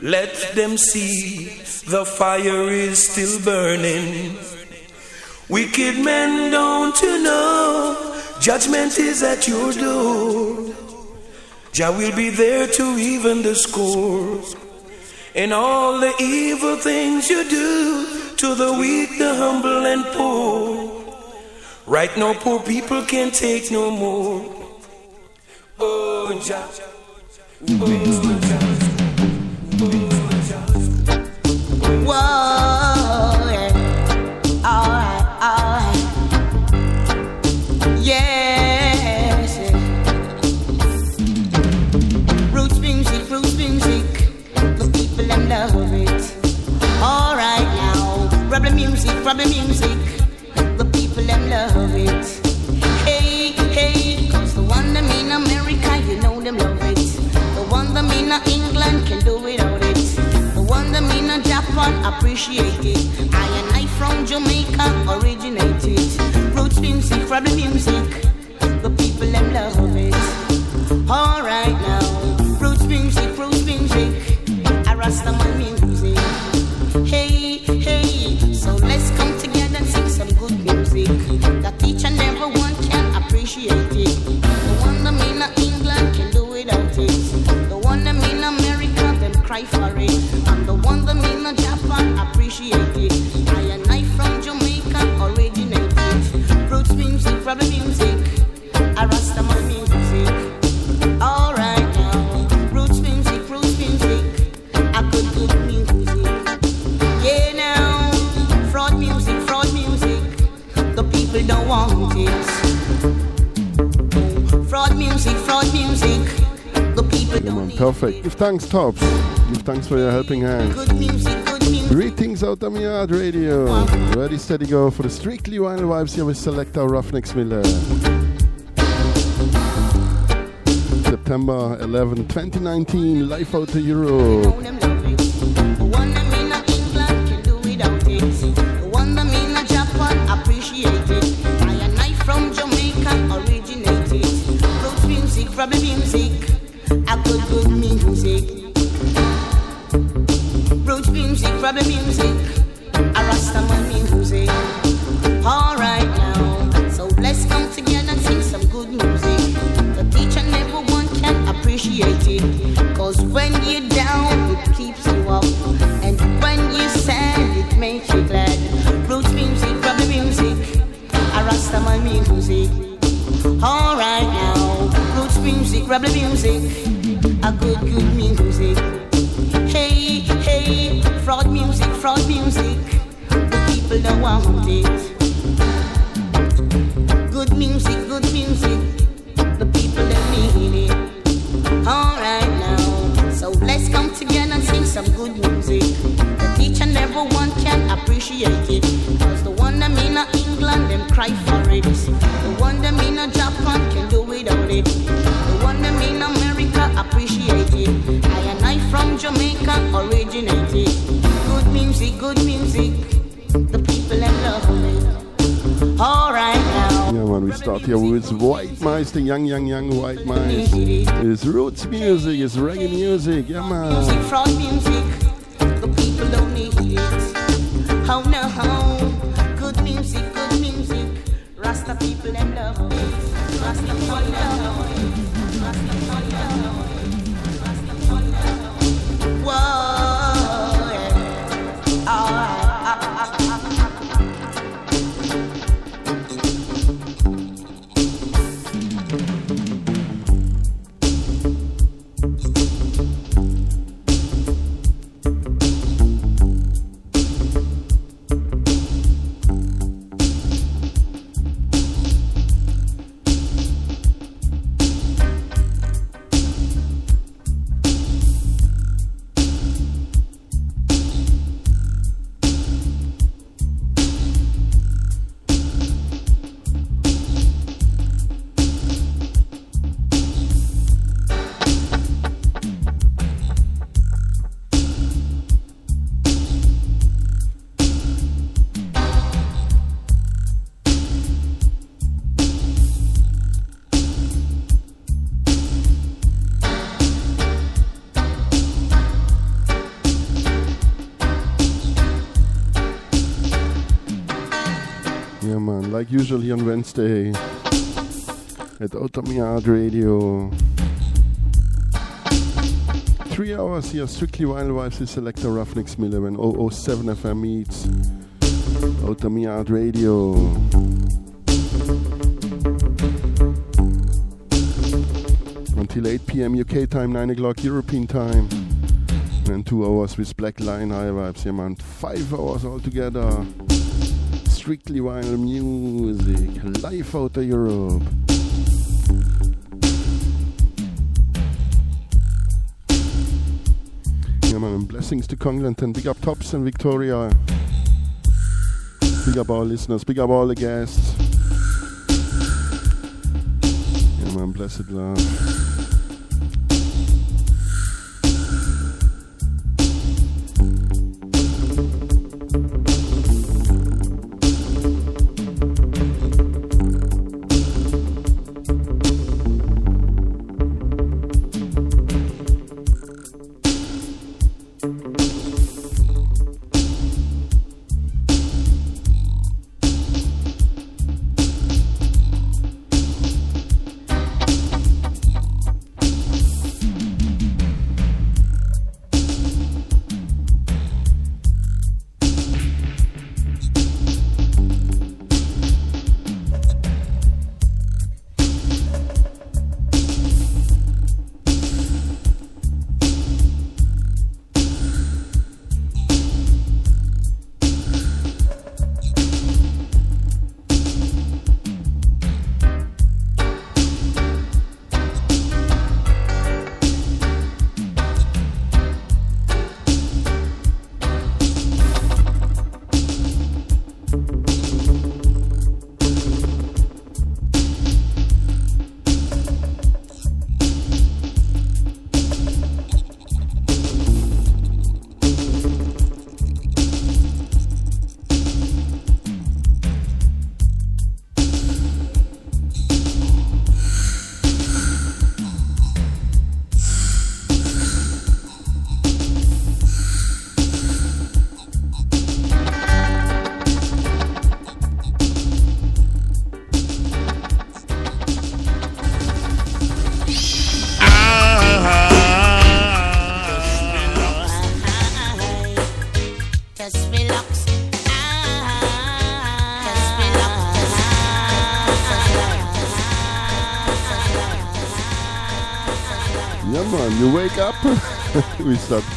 Let them see the fire is still burning. Wicked men, don't you know? Judgment is at your door. Jah will be there to even the score. And all the evil things you do to the weak, the humble, and poor. Right now, poor people can't take no more. Oh, Jah. Oh, from the people I'm love it. Alright now. Rubber music. Rubber music. The people them love it. In Japan appreciate it. I and I from Jamaica originated. Roots music from the music. The people them love it. Alright now, roots music, roots music. I rasta perfect. Give thanks, Tops. Give thanks for your helping hand. Greetings Outta Mi Yard radio. Ready, steady, go for the strictly vinyl vibes here with selector Ruffneck Smille. September 11, 2019, life out to Europe. from Jamaica originated. Music, the music. Good, good music. Roots music, the music. A Rastaman music. Alright now. So let's come together and sing some good music. The teacher never one can appreciate it. Cause when you're down, it keeps you up. And when you're sad, it makes you glad. Roots music, from music. A Rastaman music. Alright now. Roots music, the music. A good, good music. Hey, hey, fraud music, fraud music. The people don't want it. Good music, good music. The people that need it. Alright now. So let's come together and sing some good music. That each and every one can appreciate it. Cause the one that in England, them cry for Jamaica originated. Good music, good music. The people love it. Alright now. Yeah, man, we start here with White Mice, the young, young, young White Mice. It's roots music, it's reggae music, yeah, man. Music, fraud music. The people don't need it. How now, how? Good music, good music. Rasta people them love it. Rasta people love it. Rasta people it. Like usually on Wednesday at Outta Mi Yard Radio. Three hours here, strictly wild vibes with selector Ruffneck Smille when 007 FM meets Outta Mi Yard Radio. Until 8 p.m. UK time, 9 o'clock European time. And two hours with Black Line High Vibes, yeah man. Five hours altogether. Strictly vinyl music, life out of Europe. Yeah man, blessings to Congleton, big up Tops and Victoria. Big up all listeners, big up all the guests. Yeah man, blessed love.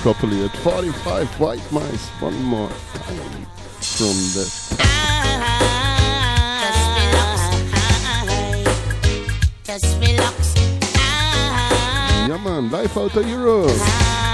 Properly at 45 white mice. One more time from the Yeah man, life out of Europe.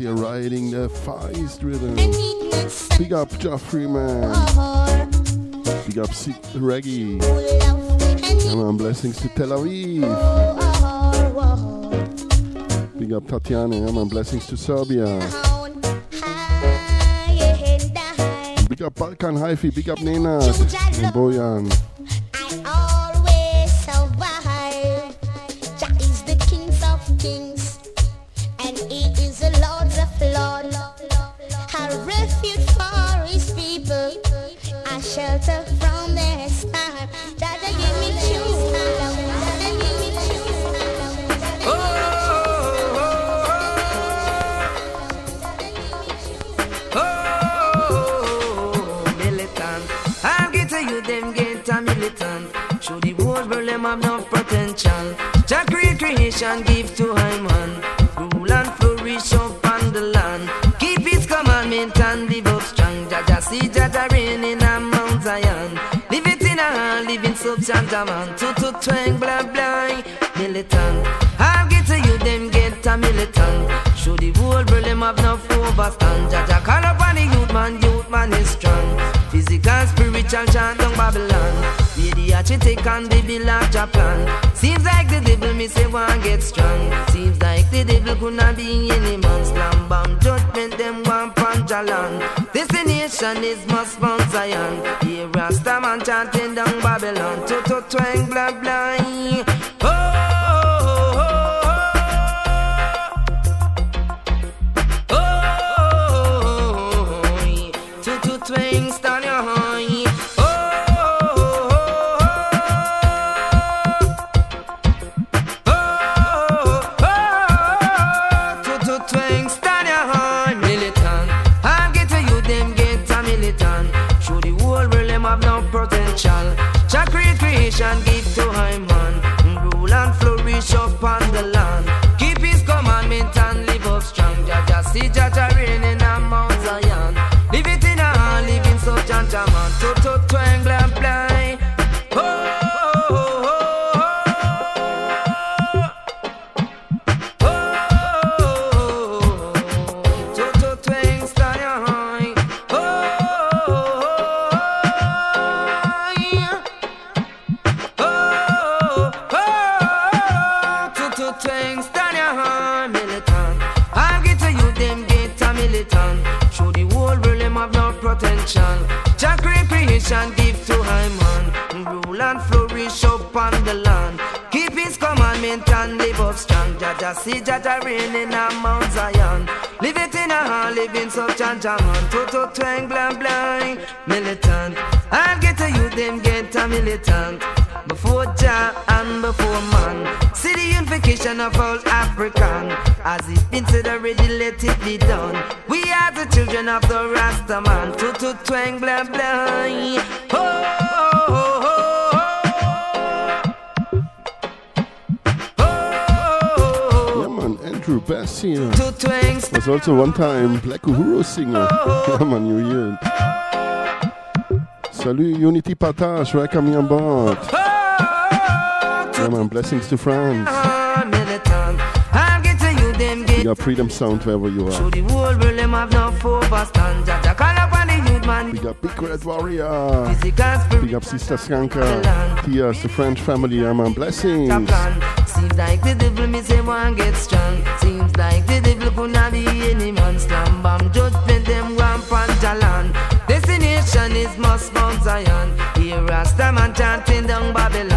here riding the Far East Rhythm. Big up Jeff Man. Big up Sick Reggae. Come on, blessings to Tel Aviv. Big up Tatiana. Come on, blessings to Serbia. Big up Balkan Haifi. Big up Nenad and Boyan. Man. To to twang blah blah. Militant. I'll get to you, them get a militant. Show the world them have no overstand. Jaja call up on the youth man, youth man is strong. Physical, spiritual, chant down Babylon. Be the architect and the builder Japan. Seems like the devil me say one get strong. Seems like the devil could not be any man. Slam bam judgment them one punch along. Destination is must Mount Zion. Here Rasta man chanting down Babylon. To to twang blah blah. And give to him man. Rule and flourish upon the land. Keep his commandment and live up strong. Jaja see Jaja reigning on Mount Zion. Live it in a hall, live in such and jaman. Toto twang blank blank. Militant. I'll get to you, them get a militant. Before Jah and before man. See the unification of all African. As it been said already, let it be done. We are the children of the Rasta man. Toto twang blank blank. Oh, oh, oh, oh. Andrew Bess. Was also one time Black Uhuru singer. yeah, man, you hear it. Salut Unity Partage, welcome on board. Yeah, blessings to France. You got freedom sound wherever you are. We got Big Red Warrior. Big up Sister Skanka. Tears, the French family, yeah, man, blessings. Seems like the devil me say one get strong. Seems like the devil could not be any man. Slam bam judgment them one pantalan. Destination is must Mount Zion. Here Rasta man chanting down Babylon.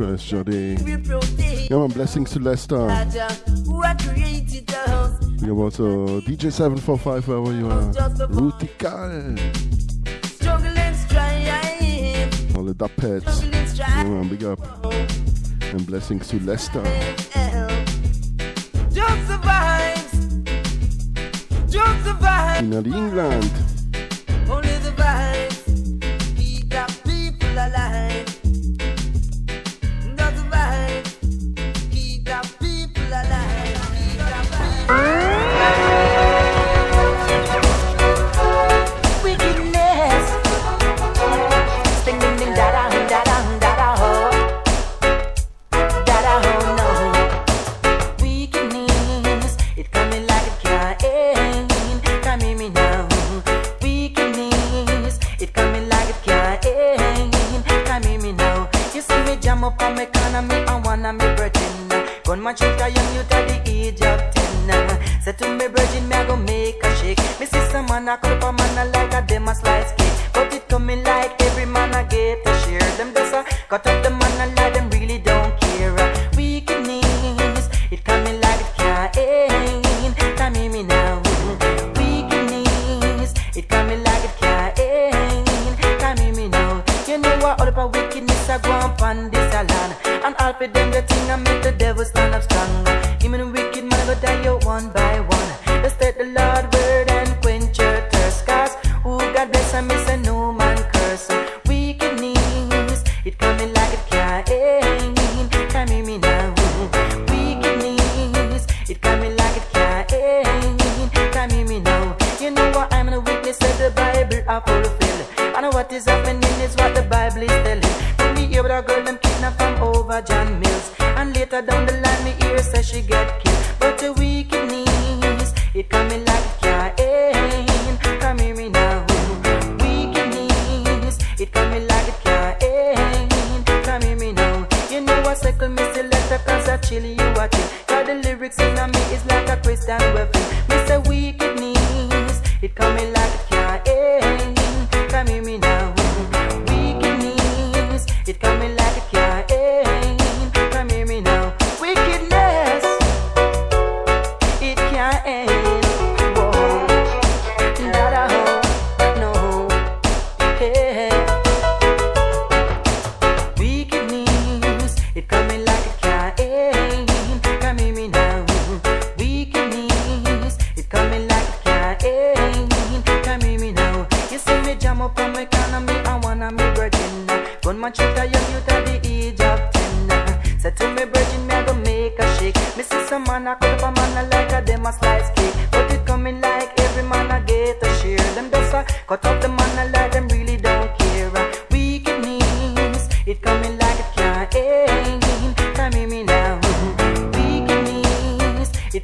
Press, Jody. Yeah, man, blessings to Lester. We have also DJ745, wherever you are. Rutical. All the Dapets. Yeah, man, big up. And blessings to Lester.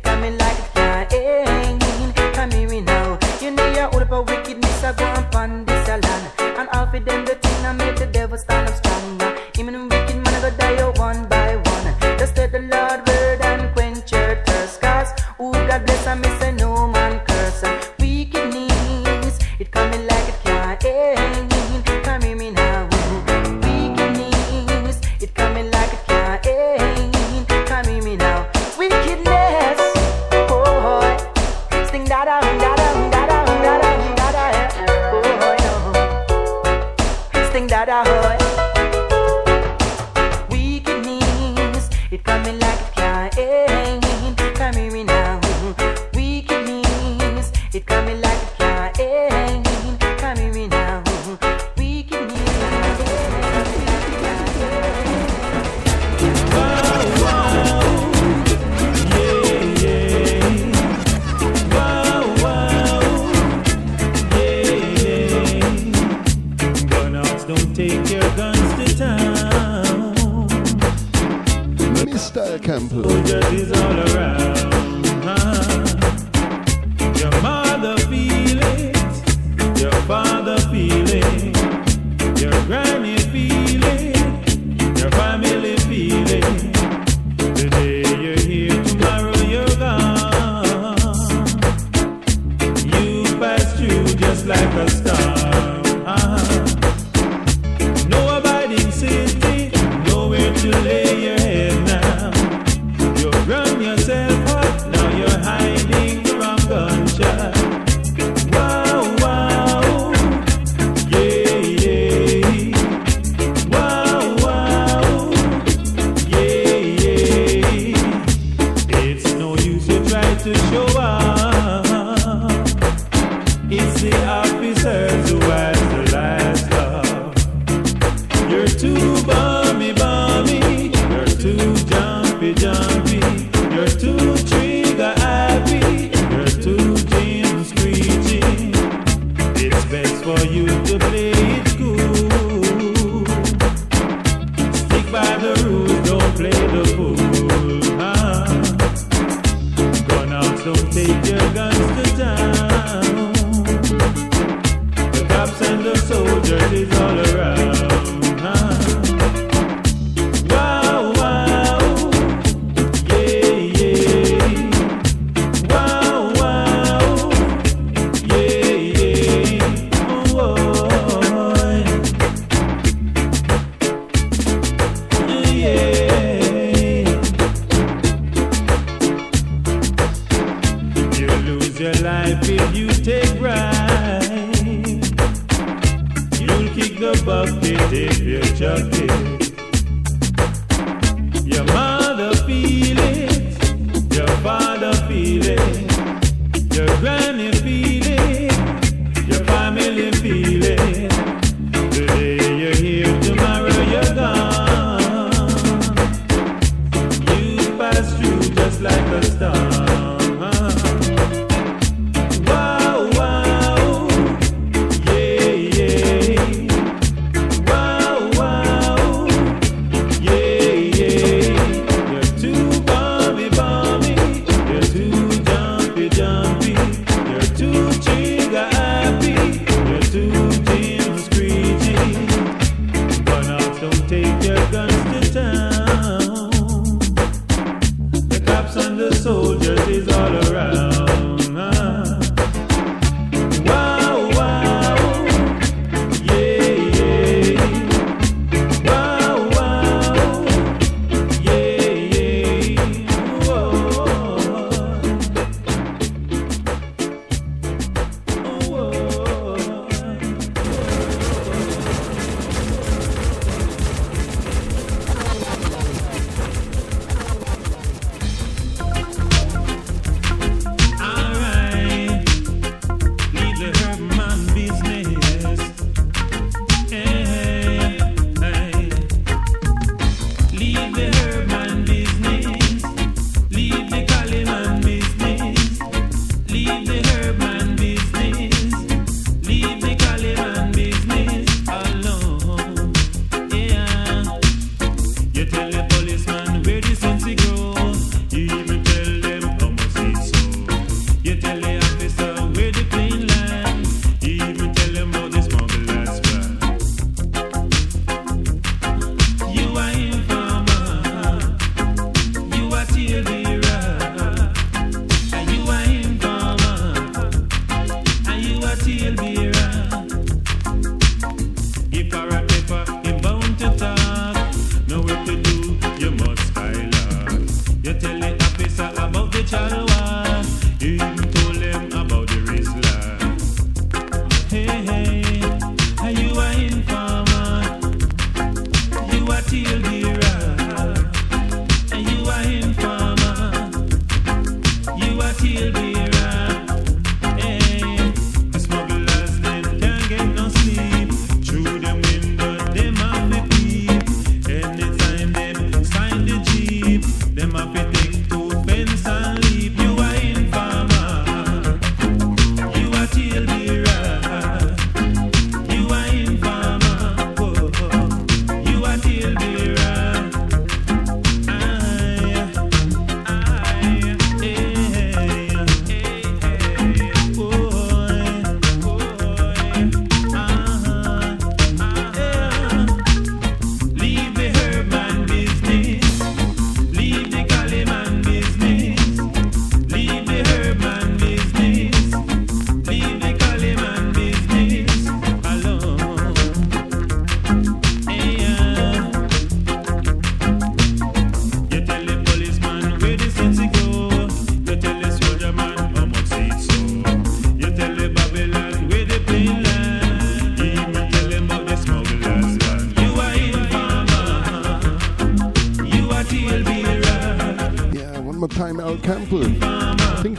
Coming like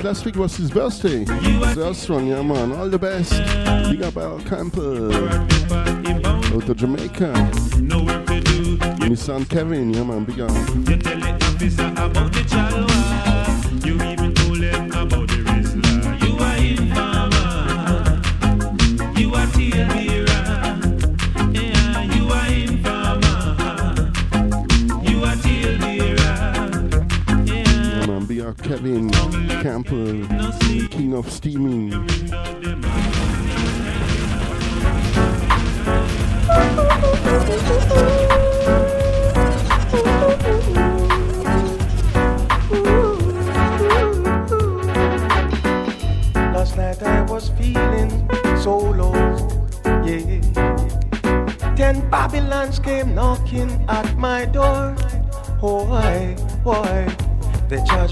last week was his birthday. That's one, yeah, man. All the best. Big up Al Campbell. Out to Jamaica. My son Kevin, yeah, man. Big up.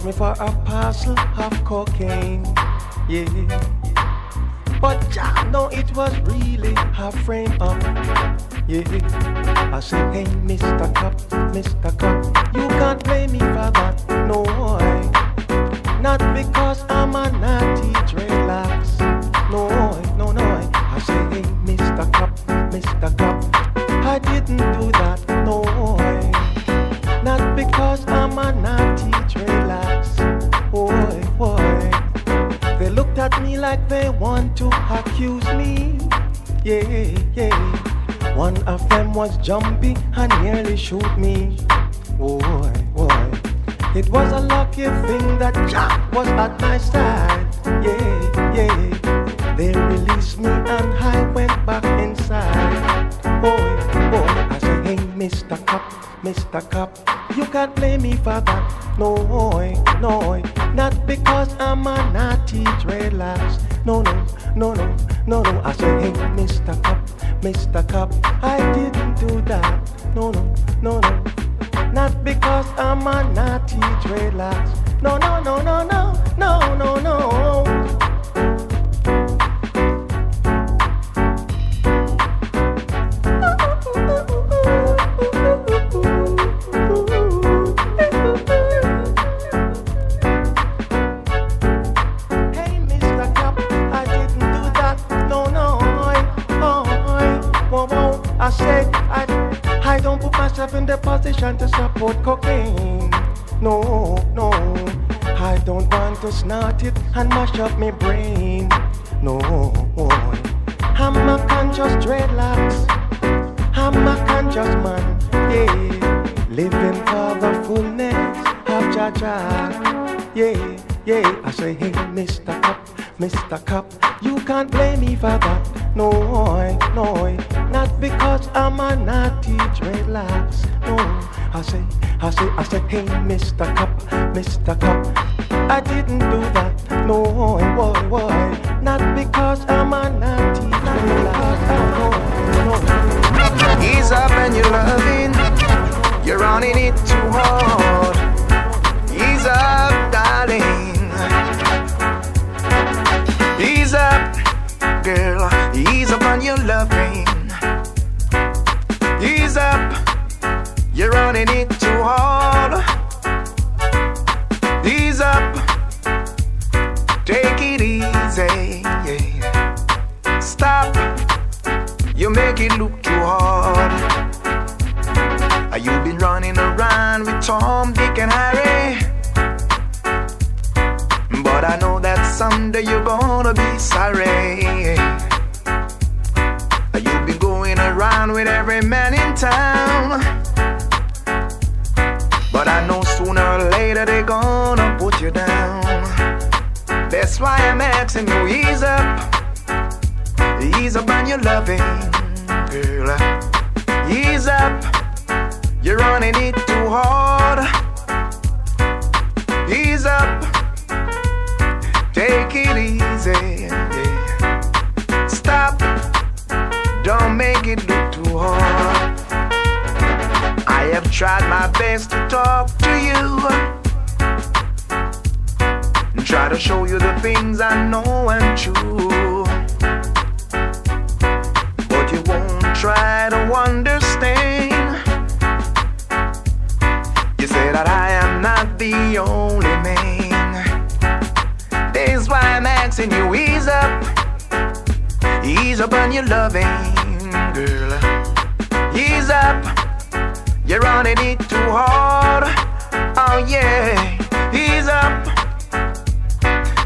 me for a parcel of cocaine. Yeah. But I know it was really a frame up. Yeah. I said, hey, Mr. Cop, Mr. jumpy and nearly shoot me. Boy, boy. It was a lucky thing that Jack was at my side. finding it too hard. Ease up, take it easy. Stop, don't make it look too hard. I have tried my best to talk to you. Try to show you the things I know and true. But you won't try to understand. that I am not the only man. This is why I'm asking you ease up, ease up on your loving, girl. Ease up, you're running it too hard. Oh yeah, ease up,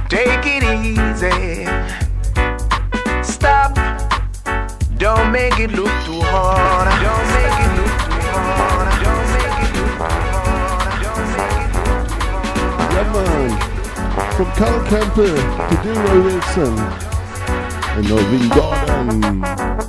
take it easy. Stop, don't make it look too hard. Don't make it. From Carl Kemper to Delroy Wilson and Norvin Gordon.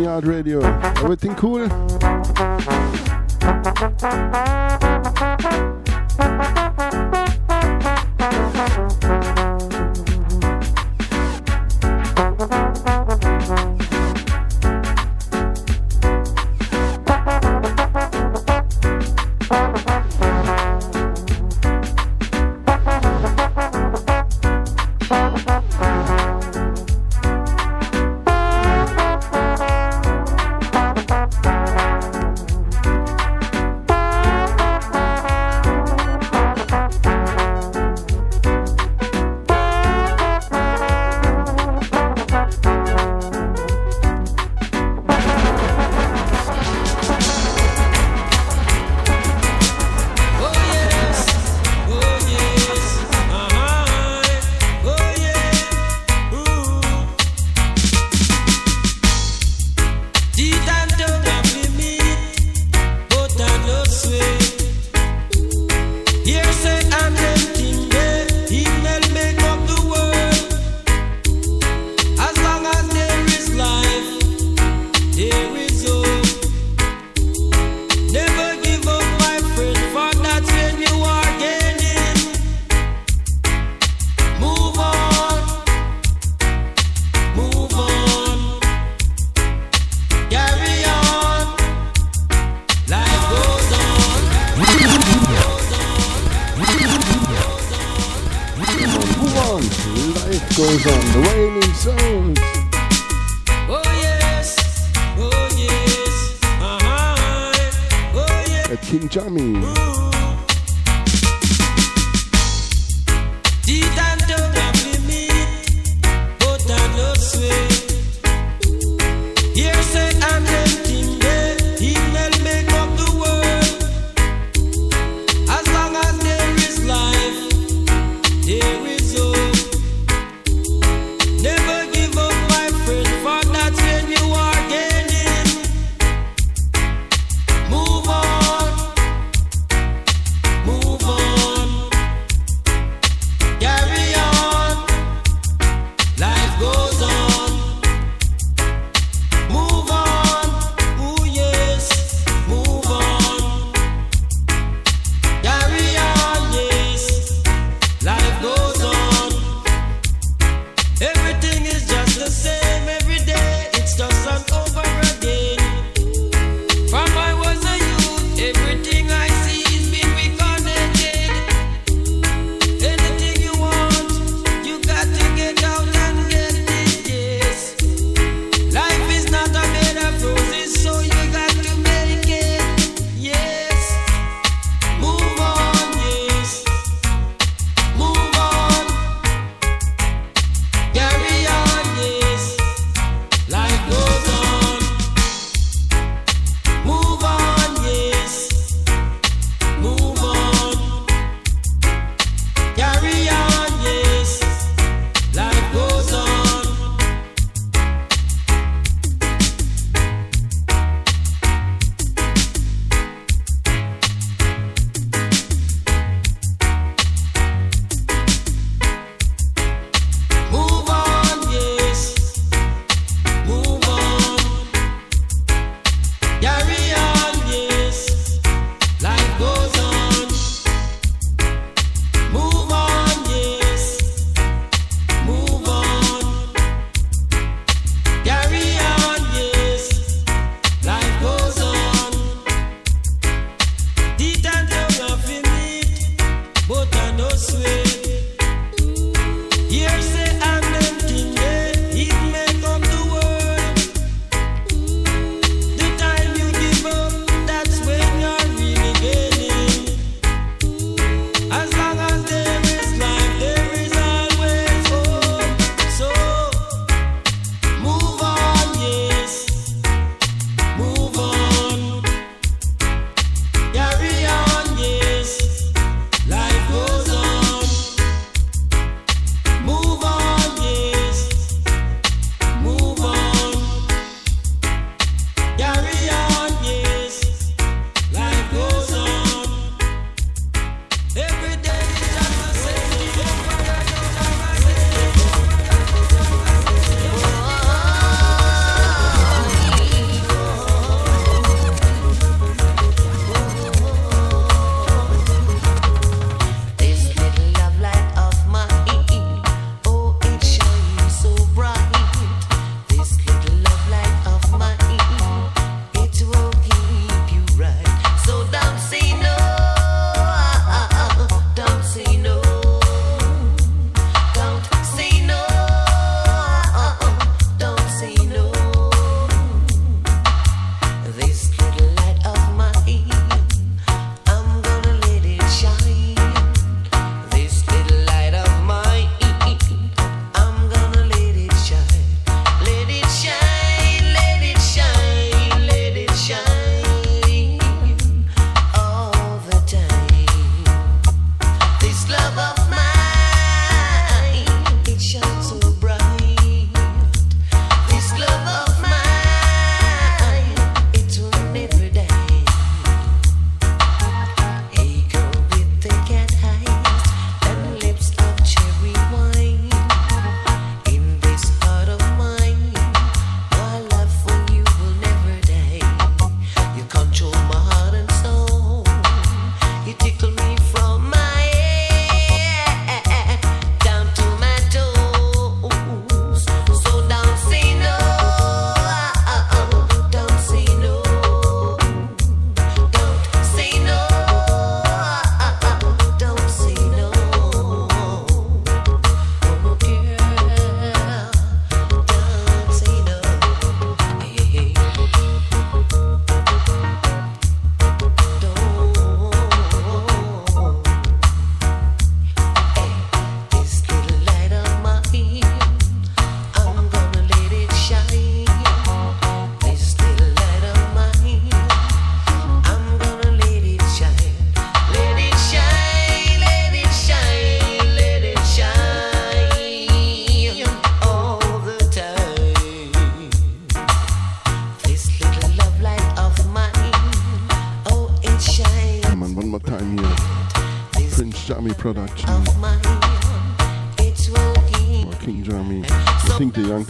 Yard radio. Everything cool?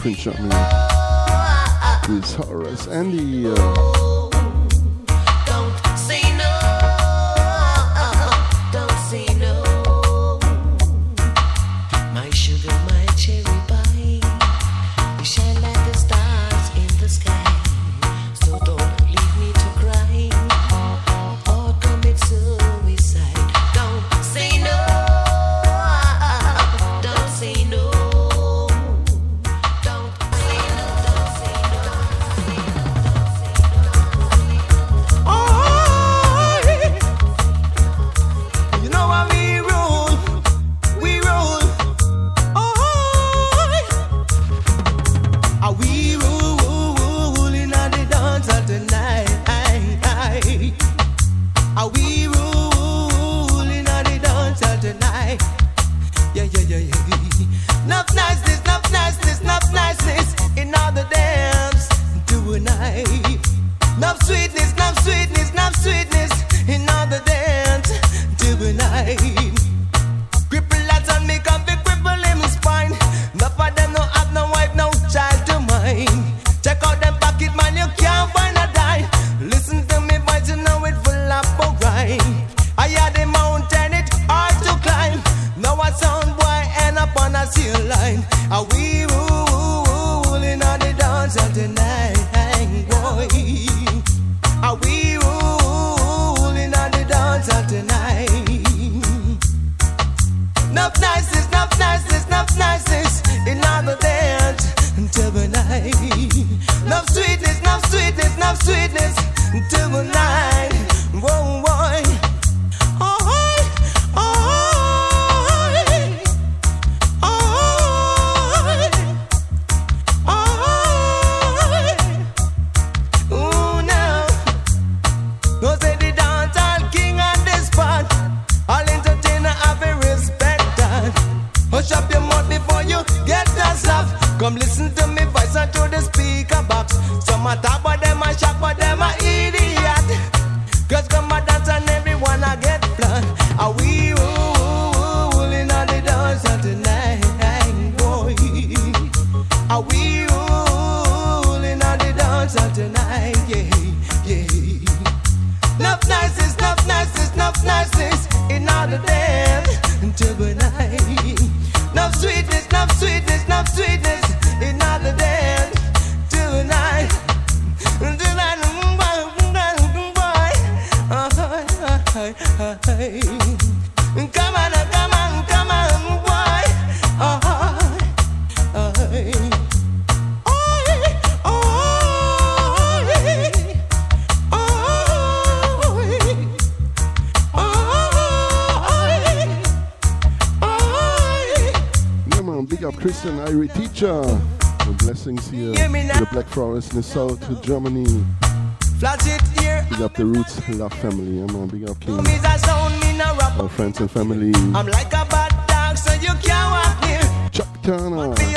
Prince Charming Horace and the. Uh, Lawrence Lissau to Germany. Big up the Roots Love family. I'm on big up King. Our friends and family. I'm like a bad dog, so you can't walk near. Chuck Turner.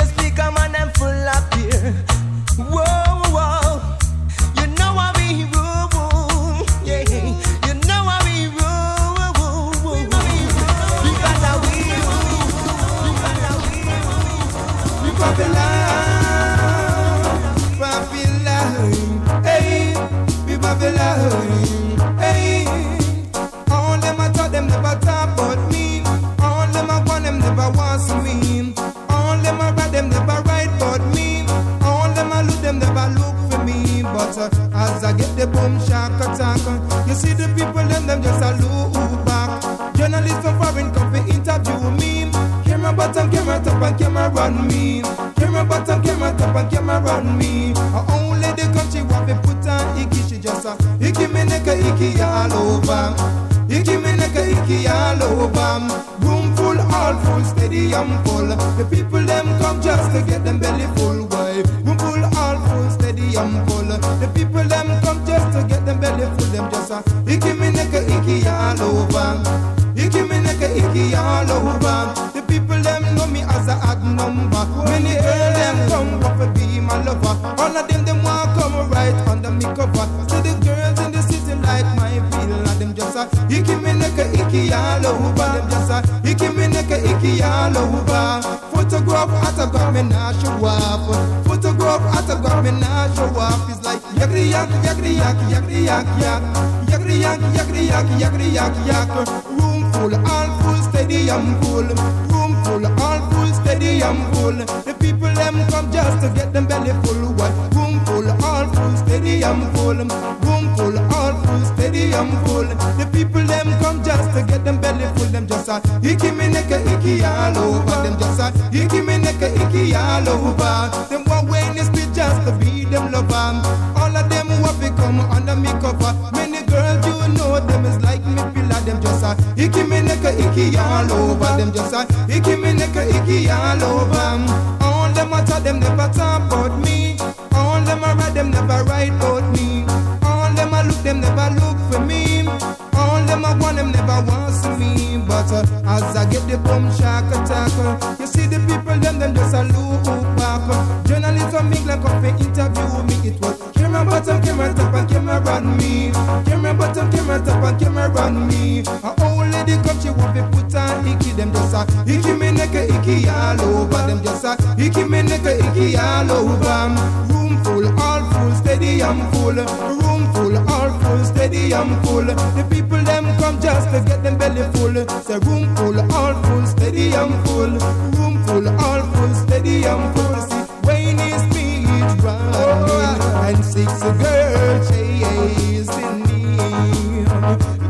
Attack, uh, you see the people, them, them just a look back. Journalists from England come to interview me. It was camera bottom, camera top, and camera run me. Camera bottom, camera top, and camera run me. A old lady come, she want to put on icky. Them just a icky me neck, icky all over. Them just a icky me neck, icky all over. Full, all full, stadium full. Room full, all full, stadium full. The people them come just to get them belly full. Say room full, all full, stadium full. Room full, all full, stadium full. See Wayne is speed running and six girls chasing me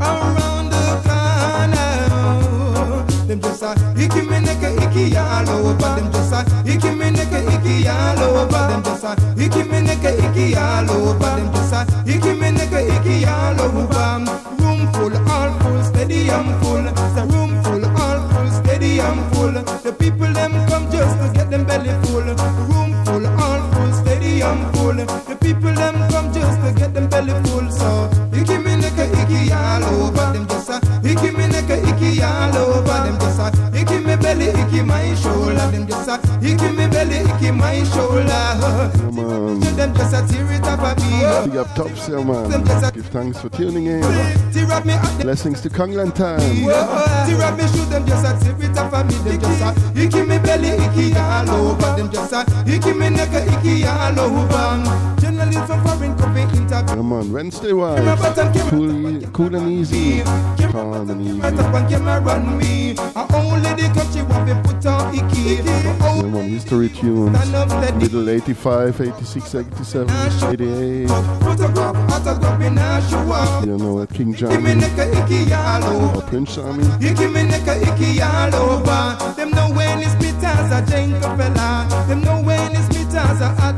around the corner. Them just a icky me neck, icky all over. Them just a icky me neck, icky all over. Them just a icky me neck, icky all over. Them just a icky me neck, icky all over. Room full, all full, stadium full. The room full, all full, stadium full. The people them come just to get them belly full. Room full, all full, stadium full. The people them come just to get them belly full. So icky me neck, icky all over. Them just a icky me neck, icky all over. Them shoulder. Them just me belly, icky my shoulder. Yeah, man. Them just a tear it up a beat. Big up tops, yeah, man. Give thanks for tuning in. Tear up me up the Blessings to Kongland time. Tear up me shoot them just a tear it up a me. Them just a icky me belly, icky all over. Them just a icky me neck, icky all over. Come for interview. Yeah, man. Wednesday vibes. Cool, cool and easy. Calm and easy. Right up camera run me. A old lady come she want put on icky. Yeah, man. History tunes. Middle 85, 86, 87, 88. Photograph, autograph me now show up. You know that King Icky me Johnny neck, icky all over. or Prince Jammy. Icky me neck, icky all over. Them know when it's a fella. Them know when it's a hot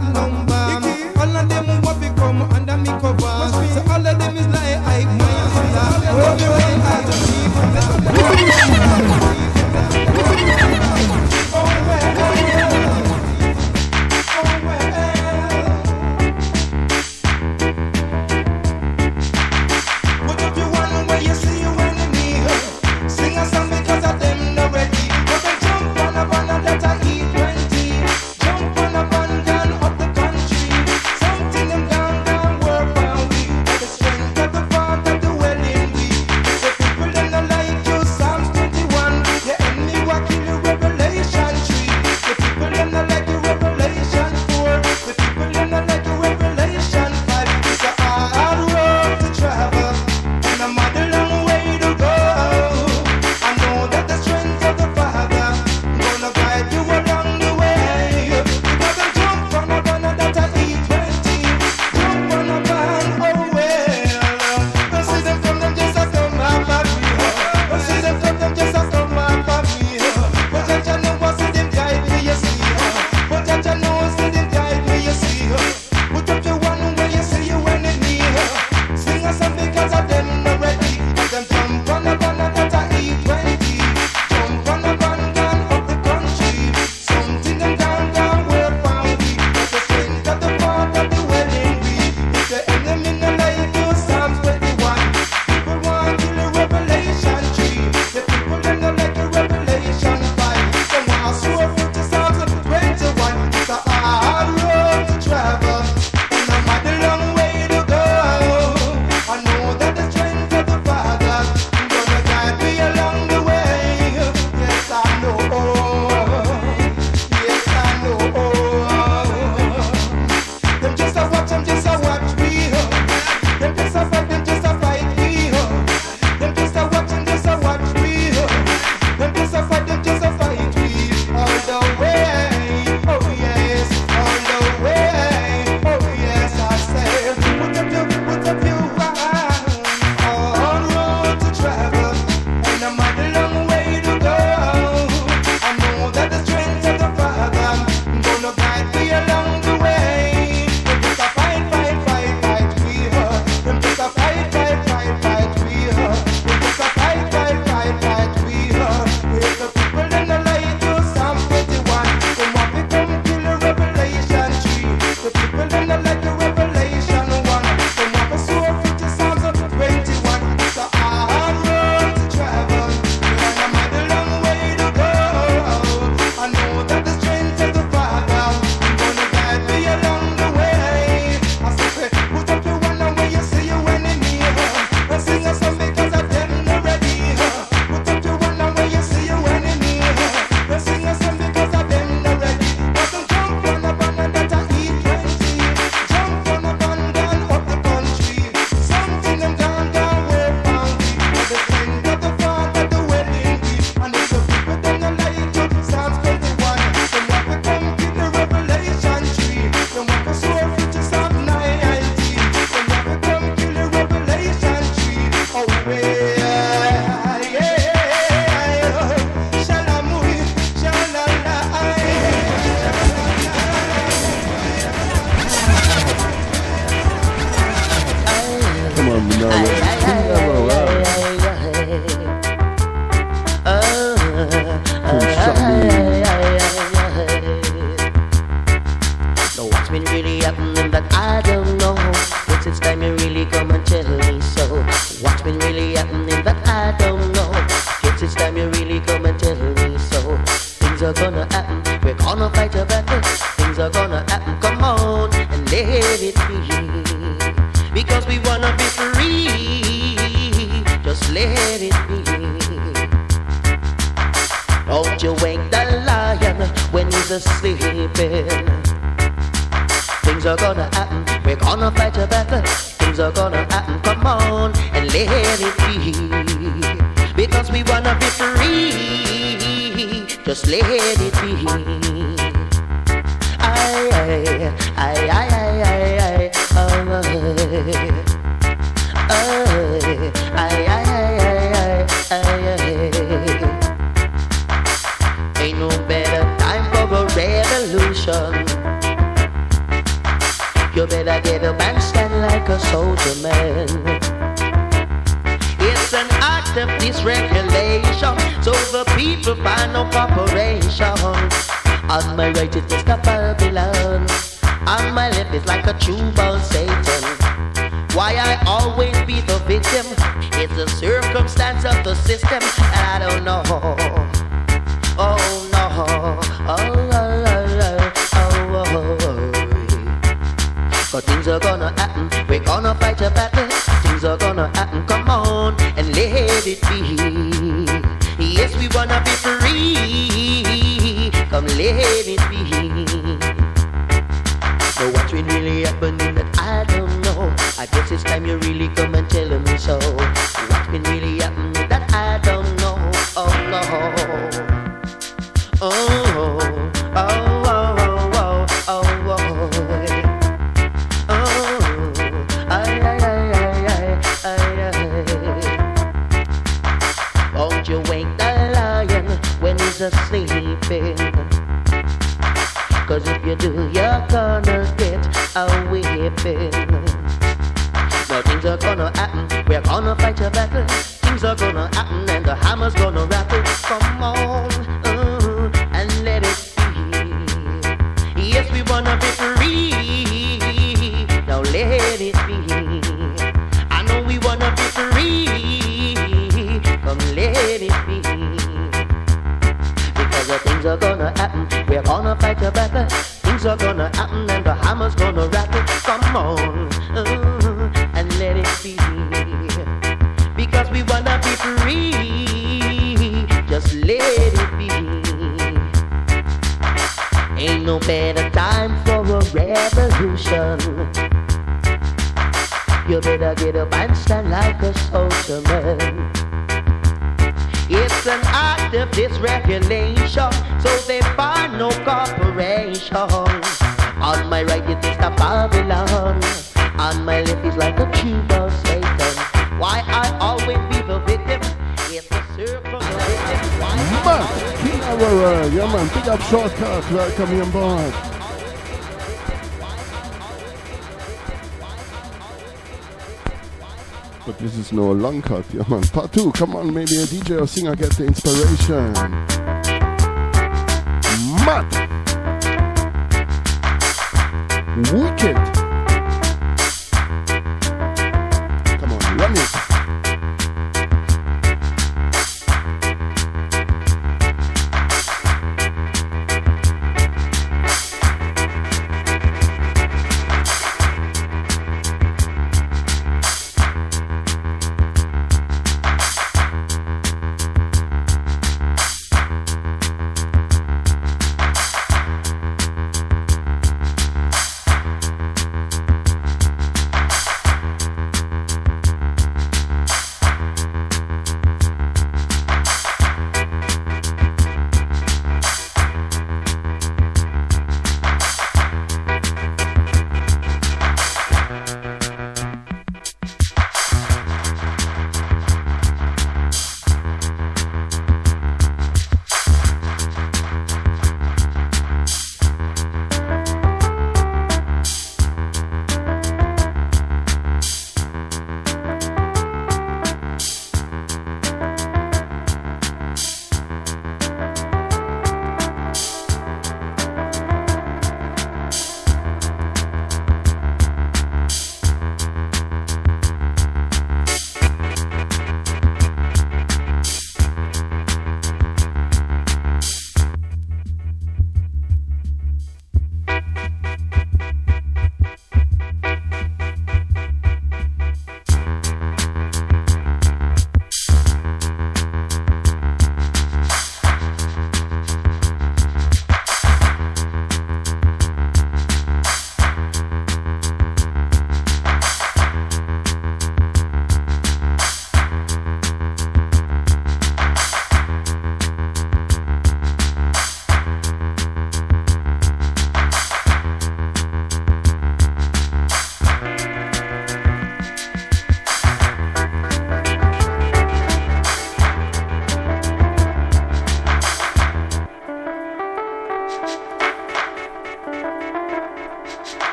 This is no Lunkert, yeah man. Part 2, come on, maybe a DJ or singer get the inspiration.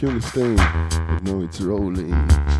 The tune is no, it's rolling.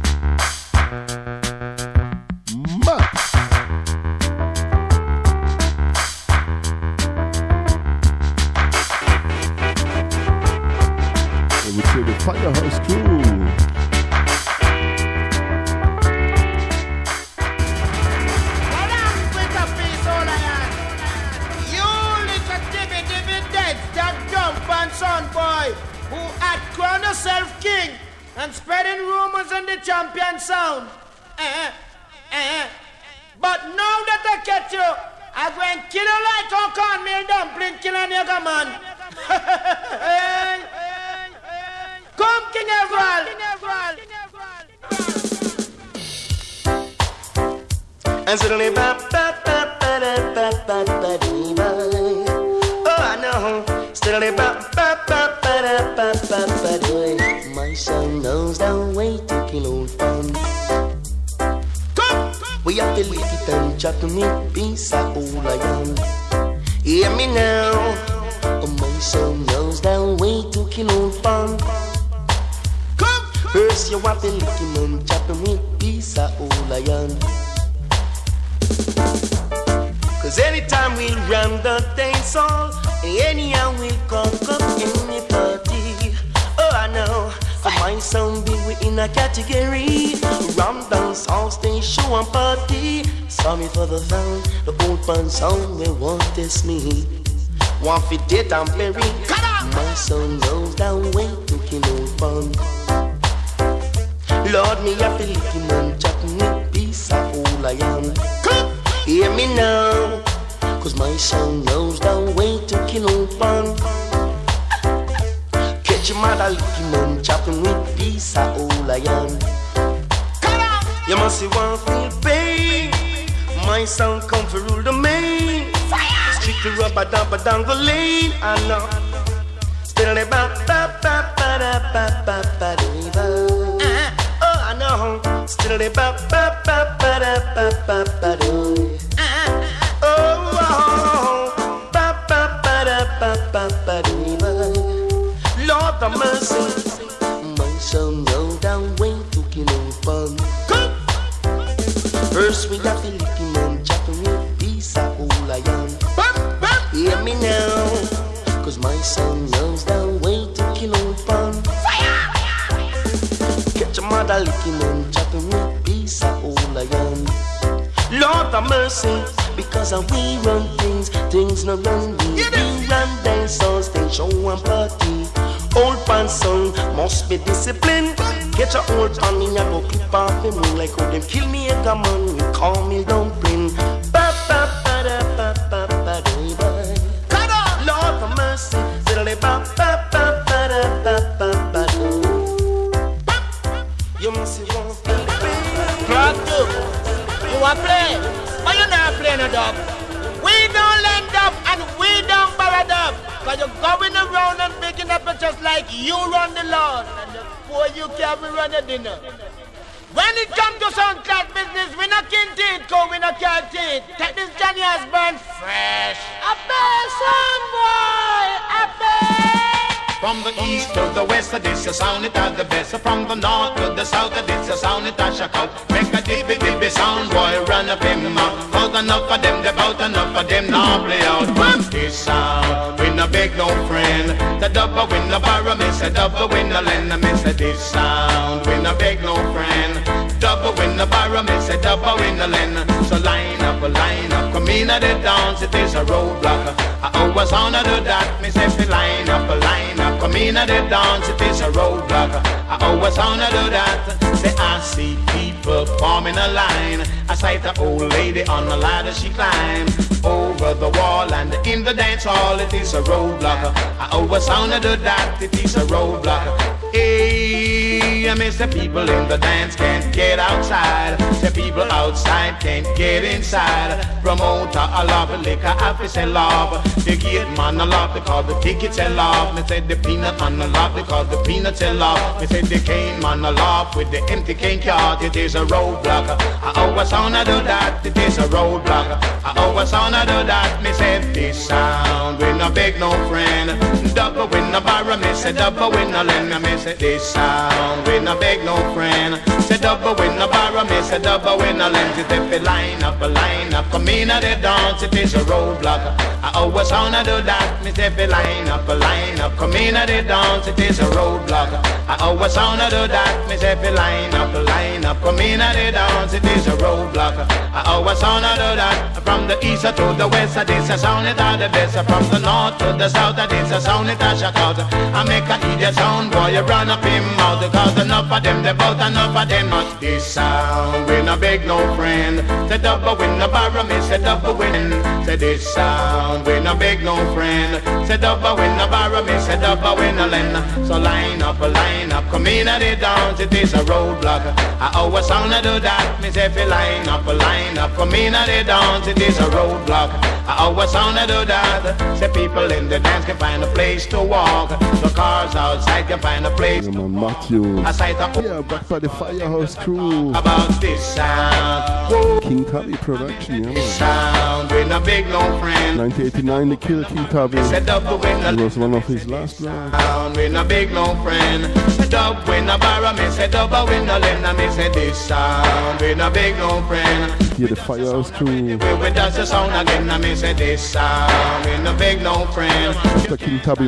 The double win no borrow, me say double win no lend. Me say this sound, no beg no friend. Double win no borrow, me say double win no lend. So line up, oh, line up, come in at the dance, it is a roadblock. I always honor do that, me say fi line up, oh, line up, come in at the dance, it is a roadblock. I always honor do that. Say I see people forming a line. I sight the old lady on the ladder, she climbs over the wall and in the dance hall, it is a roadblock. I always honor do that, it is a roadblock. Hey, I miss the people in the dance can't get outside. The people outside can't get inside. Promoter, I love the liquor, I say love. The gate man, I love because the tickets sell off. Me say the peanut man, I love because the peanuts sell off. Me say the cane man, I love with the empty cane cart. It is a roadblock. I always wanna do that. It is a roadblock. I always wanna do that. Me say this sound, we no beg no friend. Double with no borrow me, say double we no lend me, me say this sound we no beg no friend. Say double we no borrow me, say double we no lend it. If line up, a line up, come in at the dance, it is a roadblock. I always wanna do that, me say line up, a line up, come in at the dance, it is a roadblock. I always wanna do that, me say line up, a line up, come in at the dance, it is a roadblock. I always wanna do that, from the east to the west, it is a sound it are the best. From the north to the south, it is a sound it a shock out. I make a idiot sound, boy, you run up in mouth, cause enough of them, they bout enough of them, not this sound. We no beg no friend, say double win, no borrow me, say double win. Say this sound, we no beg no friend, say double win, no borrow me, say double win, no lend. So line up, a line up, come in at the dance, it is a roadblock. I always wanna do that, me say if you line up, a line up, come in at the dance, it is a roadblock. I always wanna do that, say people in the dance can find a place to walk, the cars outside can find a place Yeah, man, Matthew. a sight Yeah, back by the Firehouse crew. about this sound. King Tubby production, yeah, sound, we no big no friend. 1989, they killed King Tubby. Said double win It was one of his last rounds. sound, we no big no friend. Said dub win no borrow me, said double win no lend me, said this sound, we no big no friend. Here, the Firehouse crew. We just the sound again, and me say this sound, we no big no friend. After King Tubby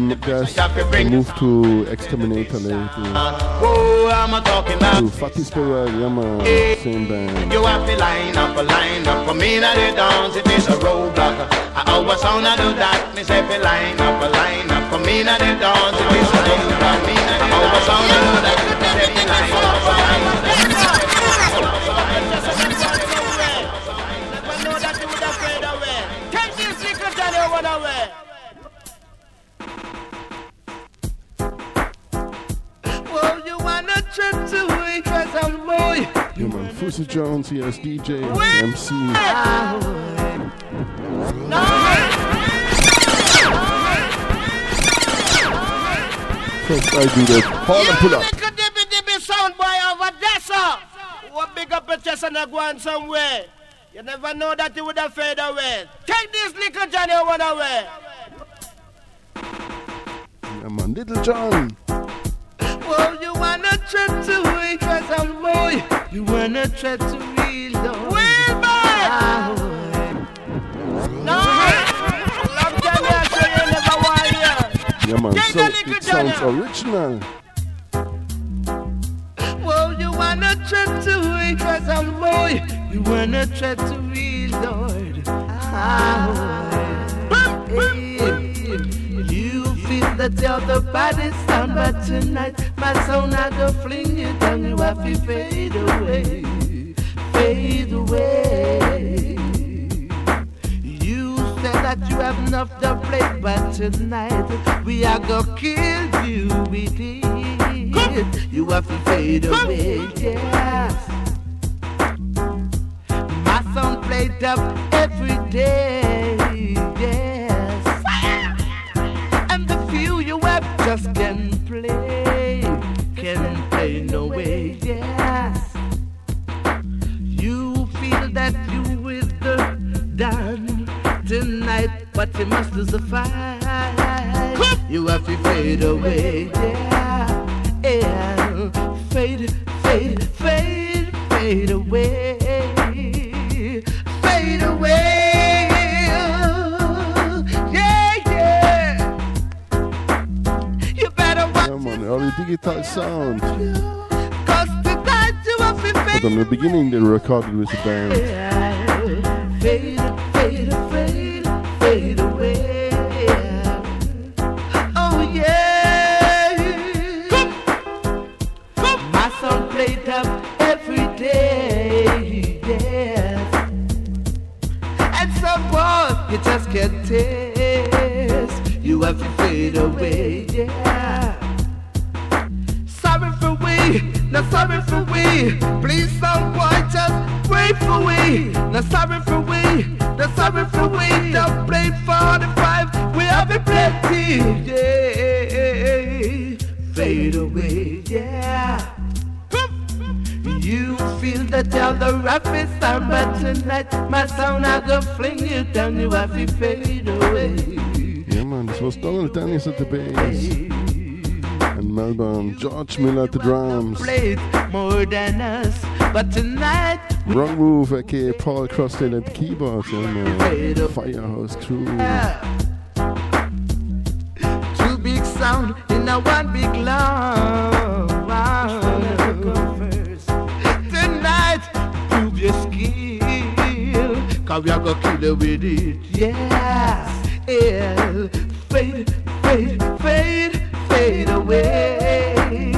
they moved to Exterminator later. Whoa, I'm a talking about. To Fatis Burrell, yeah, man. Same band. You have to line up, a line up for me now the dance, it is a roadblock. I always wanna do that, me say line up, a line up for me now the dance, it is a roadblock. I always wanna do that, me say line up, line up. Never know Yeah, man. Fuzzy Jones as DJ, MC. First I do. Hold and pull up. Little dippy dippy sound boy over there, sir. What big up your chest and a somewhere. You never know that would have away. Take this little Johnny run away. Yeah, man. Little John. Well, you wanna trip to it, cause I'm boy. You wanna trip to me, Lord. Wheel back. No. Love Johnny, I say you never want here. Yeah, man. So it sounds original. Well, you wanna trip to it, cause I'm boy. You wanna trip to me, Lord. Ah, you're the baddest sound, but tonight my sound I go fling you down. You have to fade away, fade away. You said that you have enough to play, but tonight we are gonna kill you with it. You have to fade away, yes. My song played up every day, but you must lose the fight. You have to fade away, yeah, yeah. Fade, fade, fade, fade away, fade away. Yeah, yeah. You better watch Yeah, man. Early digital sound. cause you have to But in the beginning, they recorded with the band. Fade, away. Oh yeah. My song played up every day. Yes. And you just can't taste. You fade away. Yeah. Sorry for we, not sorry for we. Please, just wait for we. Not sorry for we, sorry for we. Don't play 45, we have it plenty. Yeah, fade away, yeah. You feel that you're the sound, but tonight my sound I go fling you down. You have to fade away. Yeah, man. This was Donald Dennis at the bass. Melbourne. George Miller at the drums. More than us, but tonight. Wrong Move, aka Paul Crossley at the keyboards. Yeah, uh, man. Firehouse crew. Two big sound in a one big love. Tonight, prove your skill. Cause we are gonna kill it with it. Yeah. Yeah. Fade, fade, fade, fade away.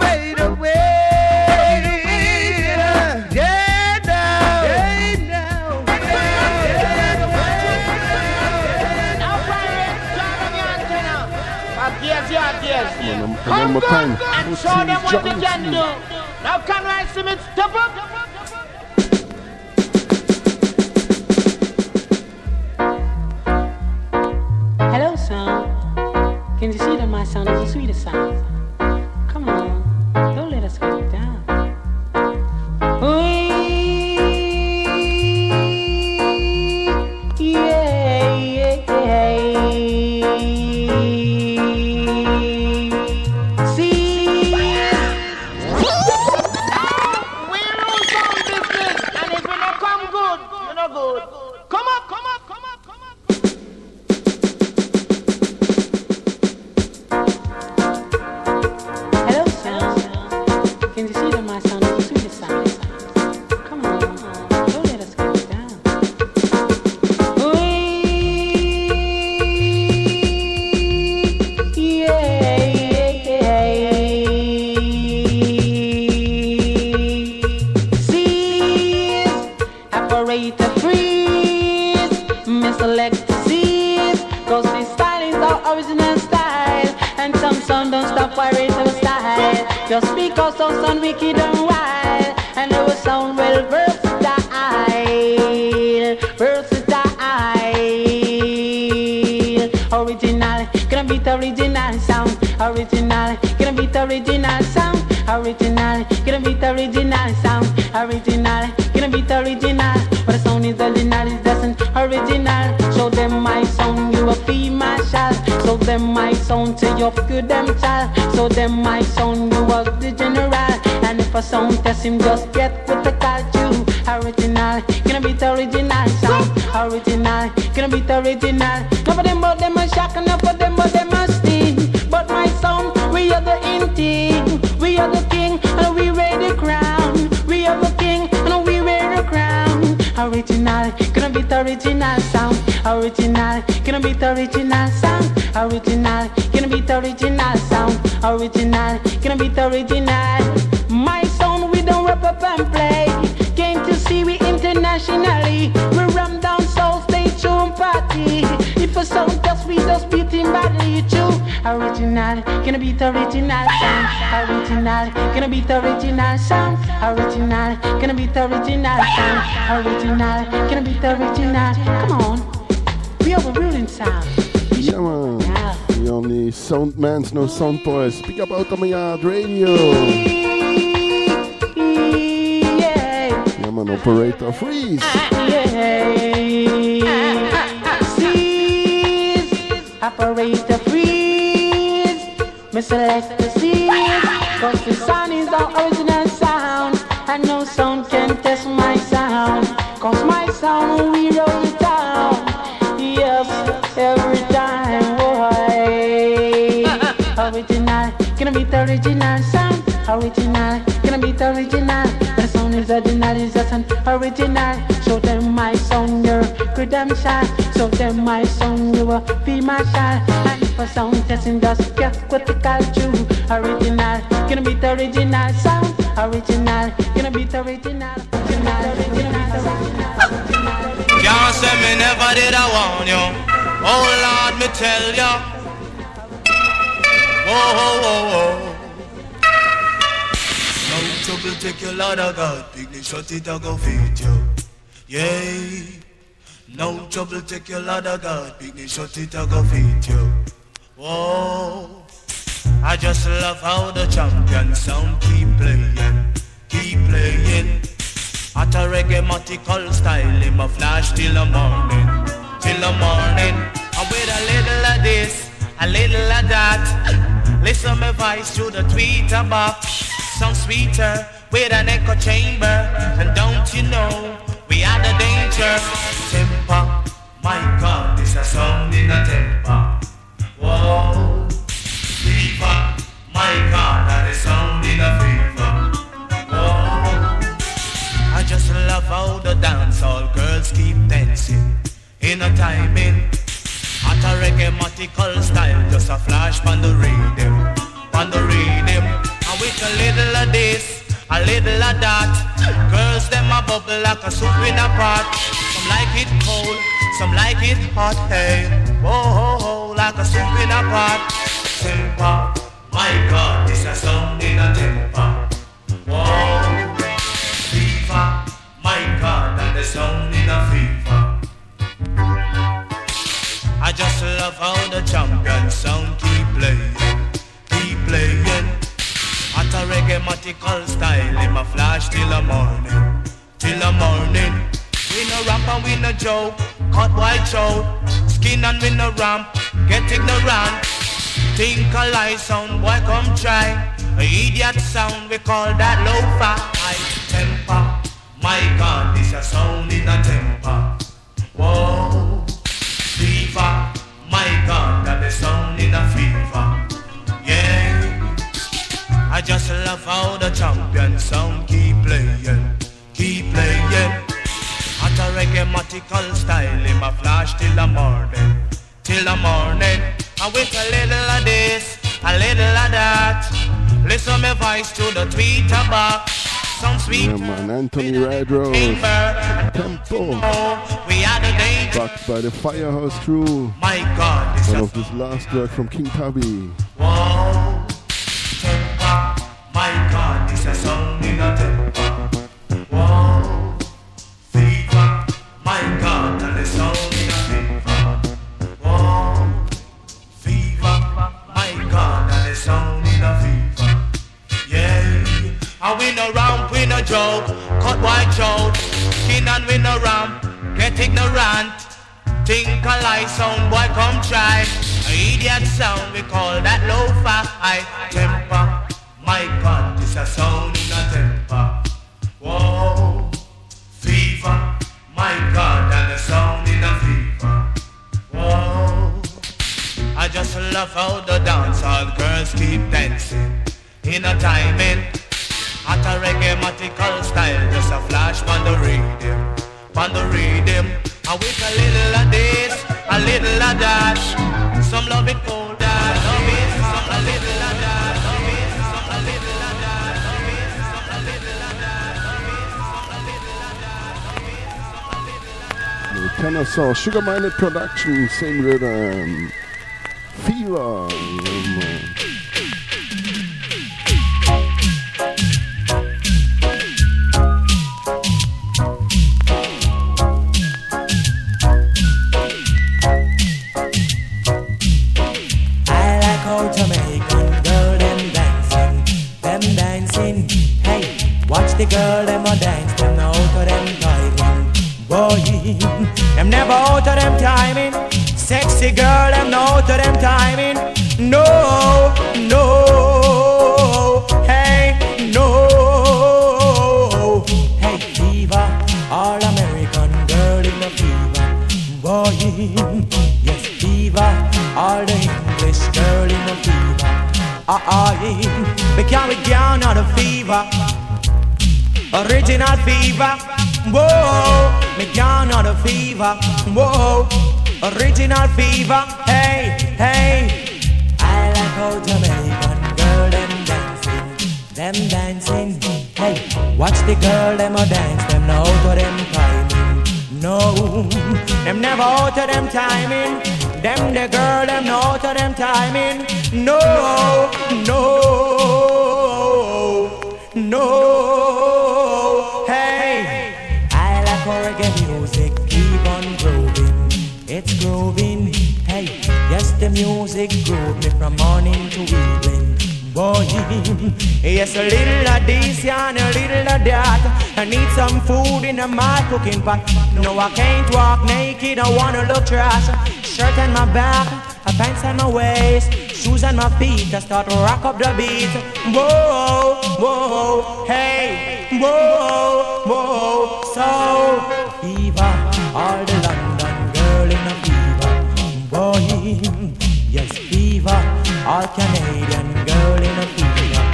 Fade away. Come on my good time. and show them what they can do. Now can I see me step up? The sweetest sound? Original, gonna beat the original. Come on, we are the ruling sound. Yeah, man. The only sound mans, no sound boys. Speak up out of my yard radio. Yeah, man. Operator freeze. Ah, Cease, credential. Show them my sound, you a my shall. And a sound testing, just get what the culture. Original, gonna be the original sound. Original, gonna be the original. Original, original. Can't say me never did I warn you. Oh Lord, me tell ya. Whoa, whoa, whoa, whoa. No trouble, take your Lord of God. Picnic shut it, I go feed you. Yeah. Trouble, take your Lord of God. Picnic shut it, I go feed you. Whoa. I just love how the champion sound keep playing, keep playing. At a reggae style, him a flash till the morning, till the morning. And with a little of this, a little of that, Listen my voice through the tweeter box. Sound sweeter with an echo chamber. And don't you know we are the danger? How the dancehall girls keep dancing in a timing. At a reggae style, just a flash on the rhythm, on the rhythm. And with a little of this, a little of that. Girls them a bubble like a soup in a pot. Some like it cold, some like it hot. Hey, whoa, ho, ho, like a soup in a pot. Temper, my God, this a sound in a temper. Whoa, God, that the sound in a fever. I just love how the champion sound keep playing, keep playing. At a reggae style, in my flash till the morning, till the morning. We no rap and we no joke, cut white show, skin and we no ramp, get ignorant. Think a lie sound, boy come try. A idiot sound, we call that low-fi. My God, this a sound in a temper. Whoa fever. My God, that the sound in a fever. Yeah. I just love how the champion sound keep playing, keep playing. At a reggae style, in my flash till the morning, till the morning. I wait a little of this, a little of that. Listen my voice to the tweeter box. Some sweet Yeah, man, Anthony Red Rose. Tempo. We are the danger. Backed by the Firehouse crew. My God, this One of this last work from King. Whoa, temper, my God, this a song in a temper. Whoa, fever, my God, and song in a fever. Whoa, fever, my God, and song in a fever. Yeah, we no ramp, we no joke, cut white throat, skin and we no ramp, get ignorant. Think a lie sound, boy, come try. A idiot sound, we call that low-fi temper. My God, this a sound in a temper. Whoa, fever. My God, and a sound in a fever. Whoa, I just love how the dancehall girls keep dancing in a timing. At a reggae style, just a flash on the rhythm, on the rhythm. And with a little of this, a little of that. Some love it cold, that love it. Some a little of that, love it. Some a little of that, love girl them a dance, them now out of them timing. Boy, them never out of them timing. Sexy girl them now out of them timing. No, no, hey, no. Hey, fever, all American girl in the fever. Boy, yes, fever, all the English girl in the fever. Ah, ah, we can't be down on fever. Original fever, whoa, me down on fever, whoa, original fever, hey, hey. I like how Jamaican girl them dancing, them dancing. Hey, watch the girl them a dance, them now out of them timing. No, them never out of them timing. Them the girl them no of them timing. No, no, no. The music groove me from morning to evening. Boy, yes, a little of this and a little of that. I need some food in my cooking pot. No, I can't walk naked. I wanna look trash. Shirt on my back, a pants on my waist, shoes on my feet. I start to rock up the beat. Whoa, whoa, hey, whoa, whoa. So, Eva, all the London girl in a fever. Boy, yes, fever, all Canadian girl in a fever.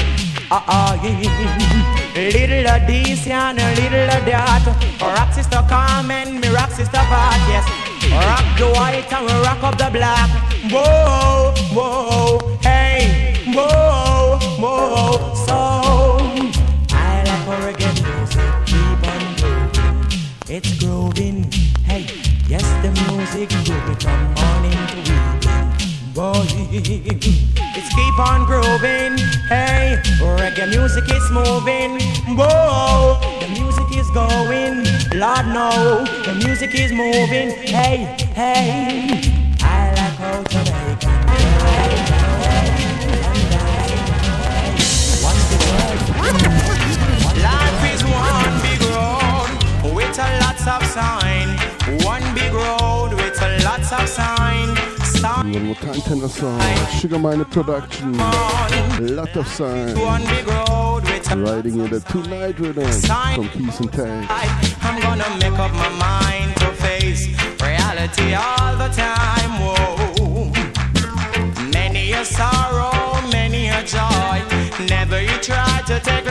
Ah, uh, yeah. Little of this and a little of that. Rock sister Carmen, me rock sister Pat, yes. Rock the white and we rock up the black. Whoa, whoa, hey, whoa, whoa. So I like a reggae music, keep on grooving. It's grooving, hey, yes the music grooving from morning to. Boy, it's keep on grooving, hey, reggae music is moving. Whoa, the music is going, Lord no, the music is moving. Hey, hey, I like how Time, Tenor Saw. Sugar Minott production. Lot of signs. Riding in the tonight rhythm from Keys and Tank. I'm gonna make up my mind to face reality all the time. Whoa. Many a sorrow, many a joy. Never you try to take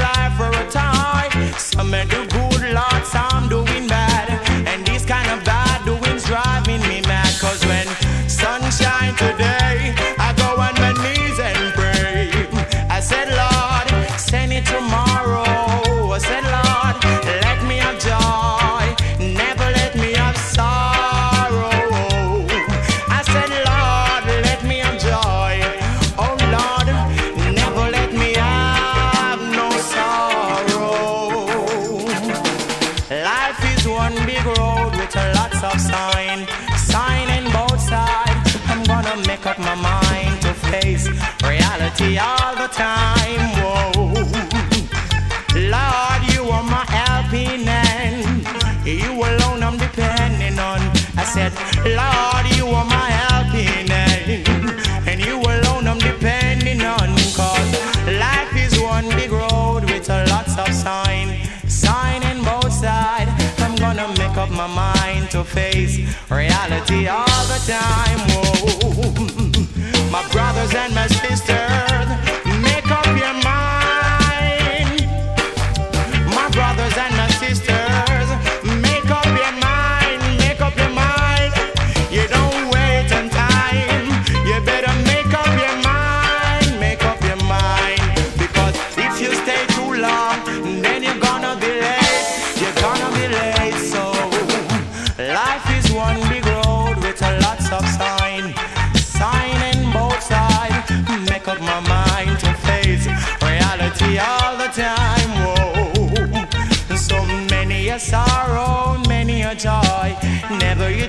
time. Whoa, my brothers and my sisters,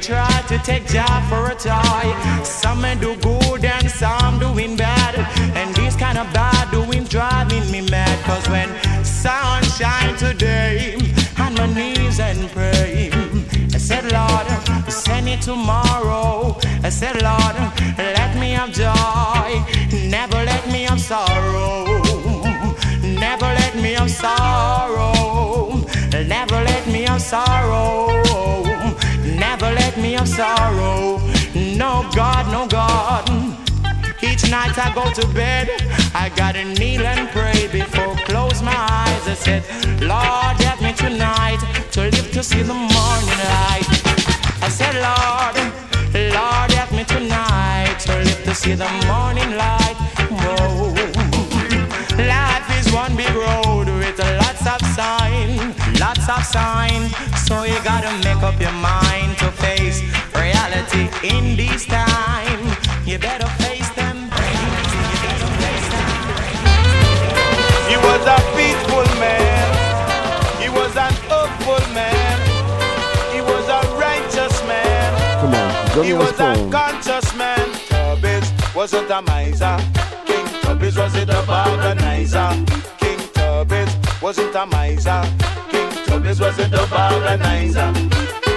try to take job for a toy. Some men do good and some doing bad. And this kind of bad doing driving me mad. Cause when sunshine today, on my knees and pray. I said, Lord, send it tomorrow. I said, Lord, let me have joy. Never let me have sorrow. Never let me have sorrow. Never let me have sorrow. Never let me have sorrow. No God, no God. Each night I go to bed, I gotta kneel and pray before close my eyes. I said, Lord, help me tonight to live to see the morning light. I said, Lord, Lord, help me tonight to live to see the morning light. Whoa. Life is one big road with lots of sign, lots of sign. So you gotta make up your mind face reality in this time. You better face them. He was a faithful man. He was an hopeful man. He was a righteous man. Come on, Johnny He was a conscious man. Tubbs wasn't a miser. King Tubbs wasn't a organizer. King Tubbs wasn't a miser. King Tubbs wasn't a organizer.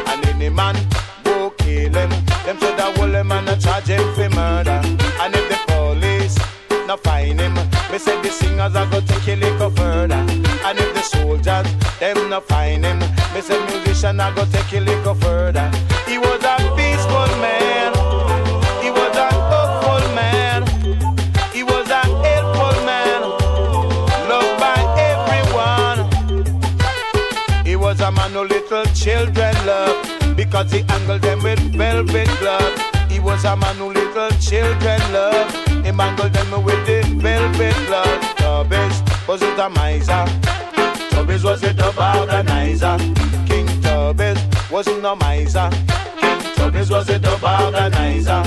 And any man go kill him. Them said that will him and a charge him for murder. And if the police not find him, me say the singers are gonna take a little further. And if the soldiers them not find him, me say musician are gonna take a little further. Because he angled them with velvet glove. He was a man who little children love. He mangled them with the velvet glove. Tubbs was it a miser. Tubbs was a dub organizer. King Tubbs wasn't a miser. King Tubbs was a dub organizer.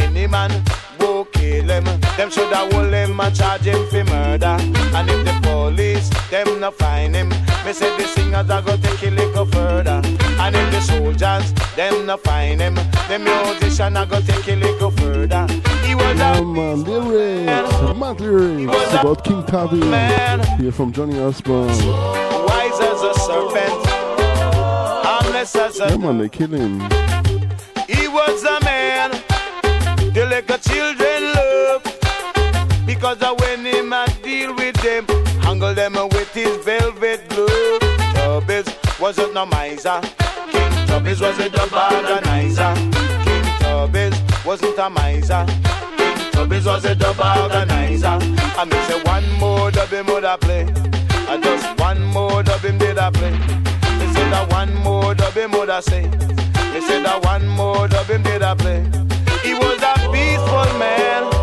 Any man who kill him, them shoulda hold him and charge him for murder. And if the police them not find him, me say the singers are gonna take a little further. And if the soldiers them not find him, the musician are gonna take a little further. He was Yeah, a man, lyrics, mad lyrics about King Tubby. Here from Johnny Osbourne. wise as a serpent, harmless as a Yeah, man, they kill him. He was a man, the a children love. Because when him a deal with them, angle them with his. Tubbs wasn't no miser. King Tubbs was a dub organizer. King Tubbs wasn't a miser. King Tubbs was a dub organizer. I me say one more dub him would a play. I just one more dub him did a play. Me say that one more dub him would a say. Me say that one more dub him did a play. He was a peaceful man.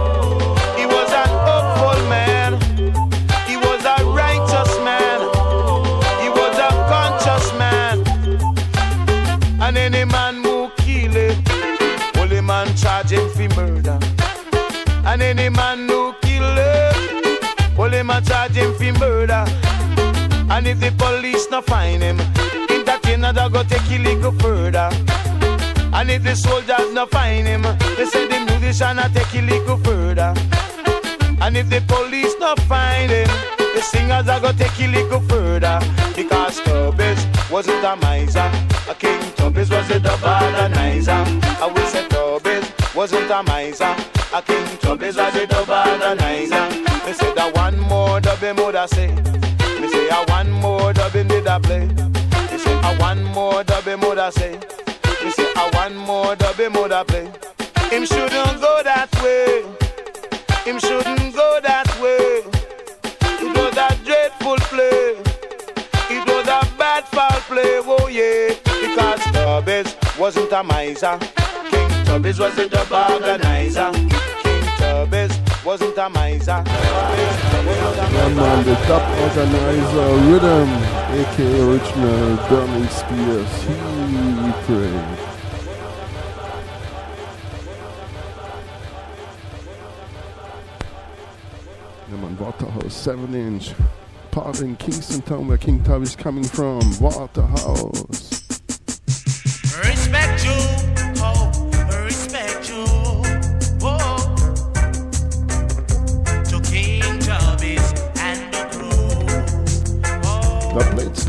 And if the police not find him, in that go take a little further. And if the soldiers not find him, they say the musician a take a little further. And if the police not find him, the singers are gonna take a little further. Because Tubbs wasn't a miser, a King Tubbs was a dub organizer. I will say Tubbs wasn't a miser, a King Tubbs was a dub organizer. Me say that one more dub him woulda say. A play. Me say a one more dub him woulda say. Me say a one more dub him woulda play. Him shouldn't go that way. Him shouldn't go that way. It was a dreadful play. It was a bad foul play. Oh yeah. Because Tubbs wasn't a miser. King Tubbs was a dub organizer. King Tubbs wasn't a miser. Yeah, man, um, the top organizer Rhythm, aka original Burning Spears. He. Yeah, man, Waterhouse 7 inch. Part in Kingston Town where King Tub is coming from. Waterhouse. Respect you,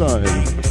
The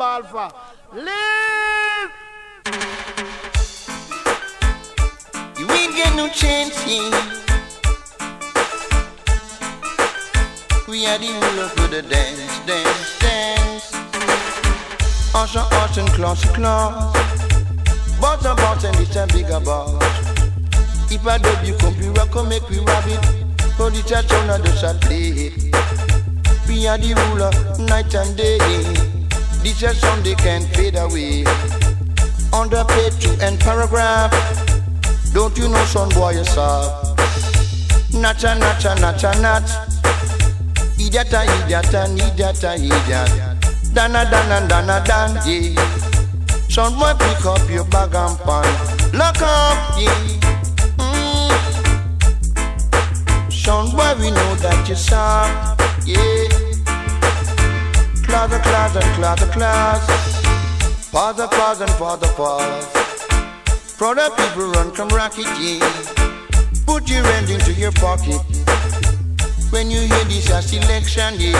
away nacha, nacha, nat. Idiota, idiota, idiota, idiot. Dana, dana, dana, dan, yeah. Son boy, pick up your bag and pan. Lock up, yeah. Mm. Son boy, we know that you're soft, yeah. Class, a class, and class, a class. Pause, a pause, and pause, a pause. Brother people run come rocket, yeah. Put your hand into your pocket. When you hear this a selection, yeah.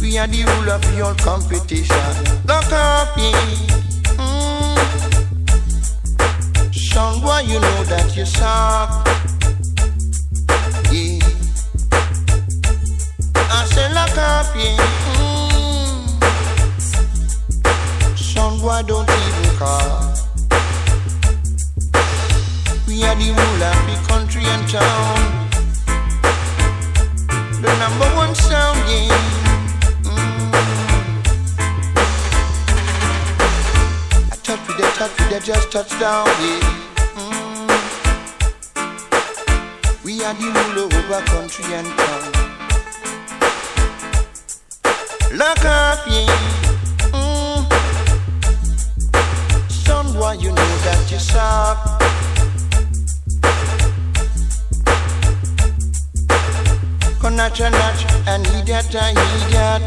We are the rule of your competition. Look up. Mm. Son, boy, you know that you suck. Yeah. I say look up. Mm. Son, boy, don't even call. We are the ruler of the country and town. The number one sound, yeah. Mm. I touch with that, touch with that, just touch down, yeah. Mm. We are the ruler over country and town. Look up, yeah. Mm. Son, boy, you know that you're soft. Nacha, nacha, and idiot, idiot.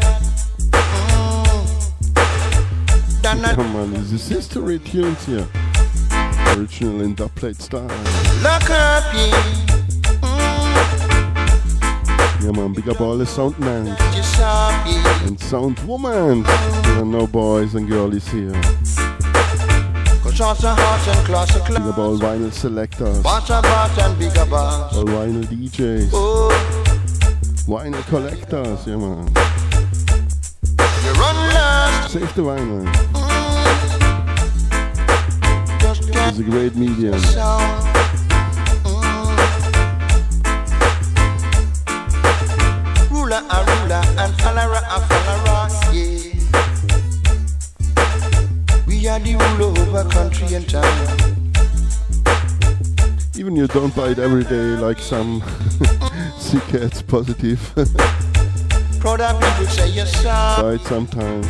Yeah, man, this is history tunes here. Original in dubplate style. Look up, yeah. Mm. Yeah, man, big up all the sound up, yeah. and sound woman. There are no boys and girlies here. Cause horse and horse and class Big up all vinyl selectors, and boss and bigger boss. all vinyl DJs, Oh, vinyl collectors, yeah, man. Save the vinyl. It's a great medium. Ruler a ruler and follower a follower, yeah. We are the ruler over country and town. Even you don't buy it every day like some cats positive. Proud of people say you're sound. buy it sometimes.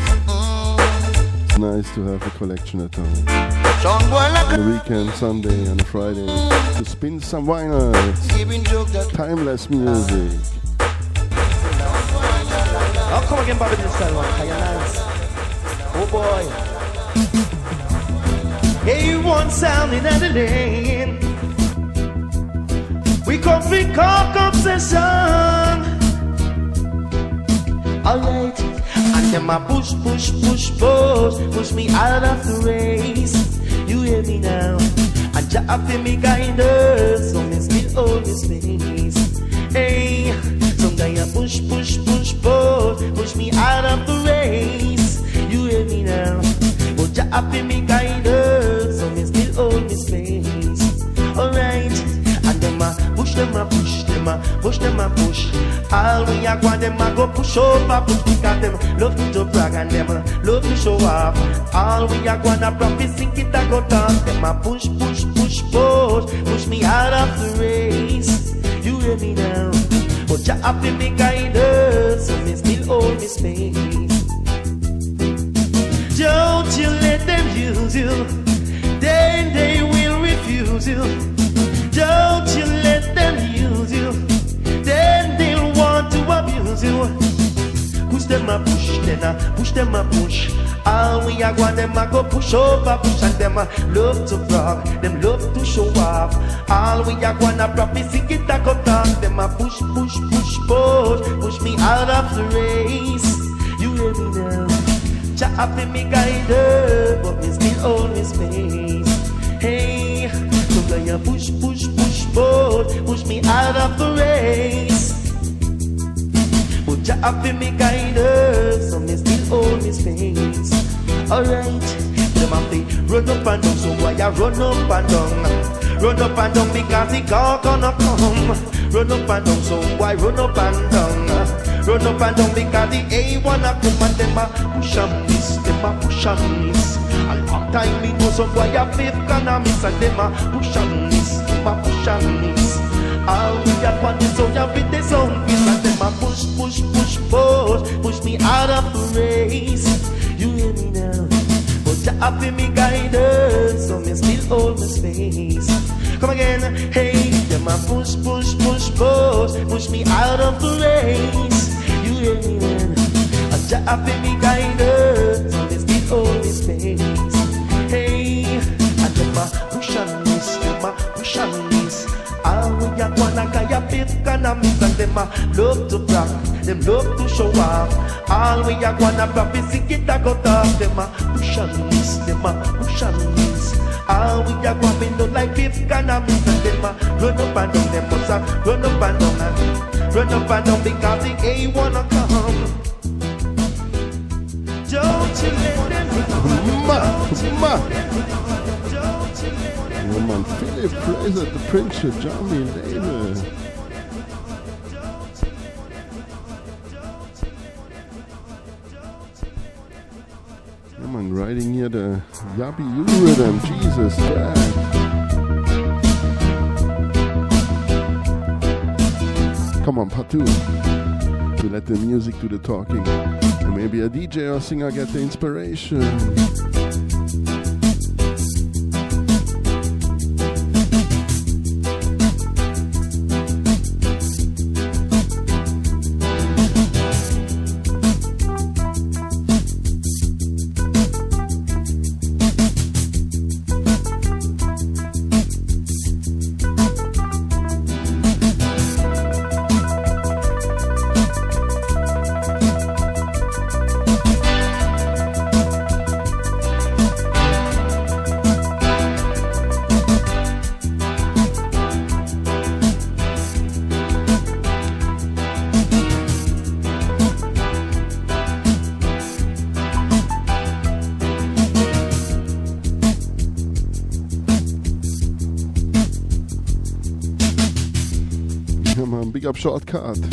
It's nice to have a collection at home. Sound boy like On a weekend, Sunday and a Friday. To spin some vinyls. giving joke that Timeless music. Oh, come again, Bobby this time, man. Can you dance? Oh boy. Hey, one sound in the lane. For cock obsession. Alright. And them a push, push, push, push, push me out of the race. You hear me now? And Jah for me guidance, so me still hold me space. Hey, some guy a push, push, push, push, push me out of the race. You hear me now? But Jah for me guidance, push them a push, them a push, them a push. All we a go, them a go push over, push because them love to brag and them love to show off. All we a go, a practice, sink it a go talk. Them a push, push, push, push, push me out of the race. You hear me now? But you have to be guided, so me still hold me space. Don't you let them use you, then they will refuse you. Don't you let them use you, then they'll want to abuse you. Push them a push, then a push them a push. All we a go, them a go push over, push and them a love to brag, them love to show off. All we a go, a promise it a go talk, them a push, push, push, push, push me out of the race. You hear me now? Jah happy me guide but me still hold me space. Hey, so can you push, push, push, push, me out of the race? But Jah happy me guide so me still hold me space. Alright, them have run up and down, so why you run up and down? Run up and down because the God gonna come. Run up and down, so why run up and down? Run up and down because the A wanna come and them a push and miss, them a push and miss. A long time me know some boy a faith gonna miss and them a push and miss, them a push and miss. All we have want is so you fit the sound kiss and them a push, push, push, push, push me out of the race. You hear me now? But you have me guidance, so me still hold my space. Come again, hey, them a push, push, push, push, push me out of the race. You hear me now? And you have me guidance, so me still hold my space. Hey, and them a push and miss, them a push and miss. We a wanna guy a fifth gonna miss and them a love to brag, them love to show off. All we a wanna practice sing it a go talk, them a push and miss, them a push and miss. All we a go me look like fifth gonna miss and them a run up and down, them must a ah, run up and down and run up and down because the A wanna come. Don't you let them Ma, ma. Ja, man, Philip Fraser, The Prince, Jammy Label. Ja, man, riding here the Yabby You rhythm, Jesus, yeah. Come on, part two. To let the music do the talking. And maybe a DJ or singer get the inspiration. Shortcut.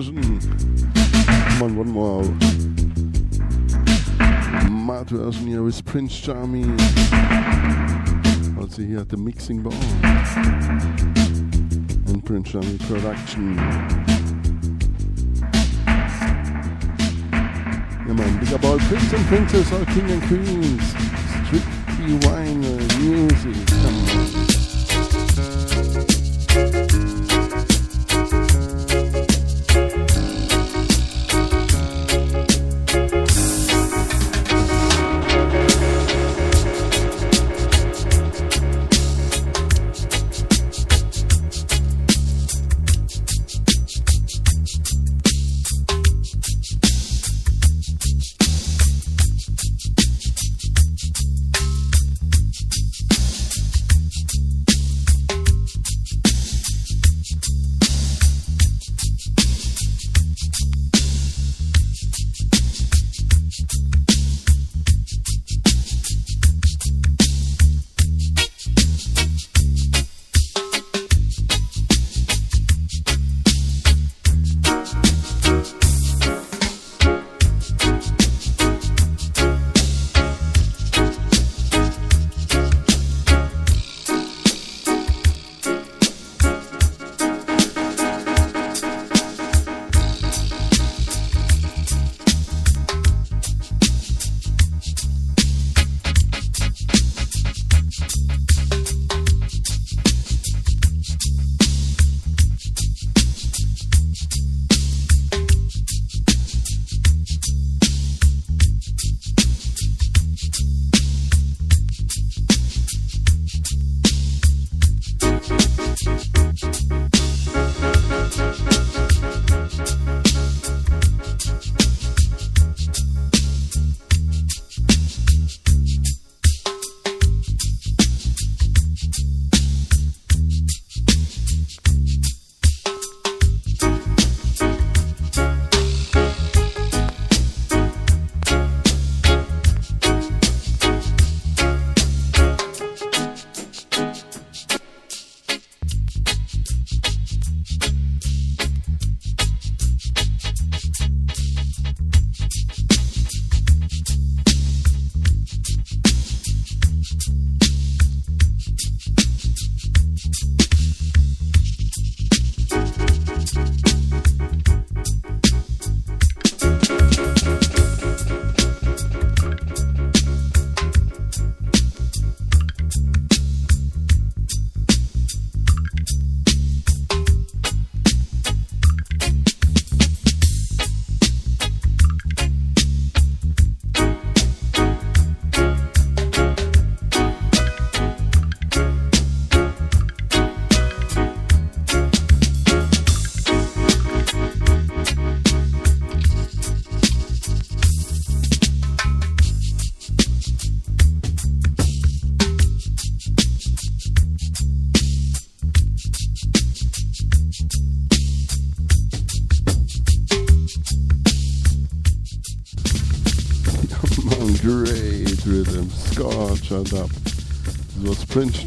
Version. Come on, one more. Mad version here with Prince Jammy. Also here at the mixing bar. And Prince Jammy production. Yeah man, big up all prince and princess, all king and queens. Strictly wine uh, music.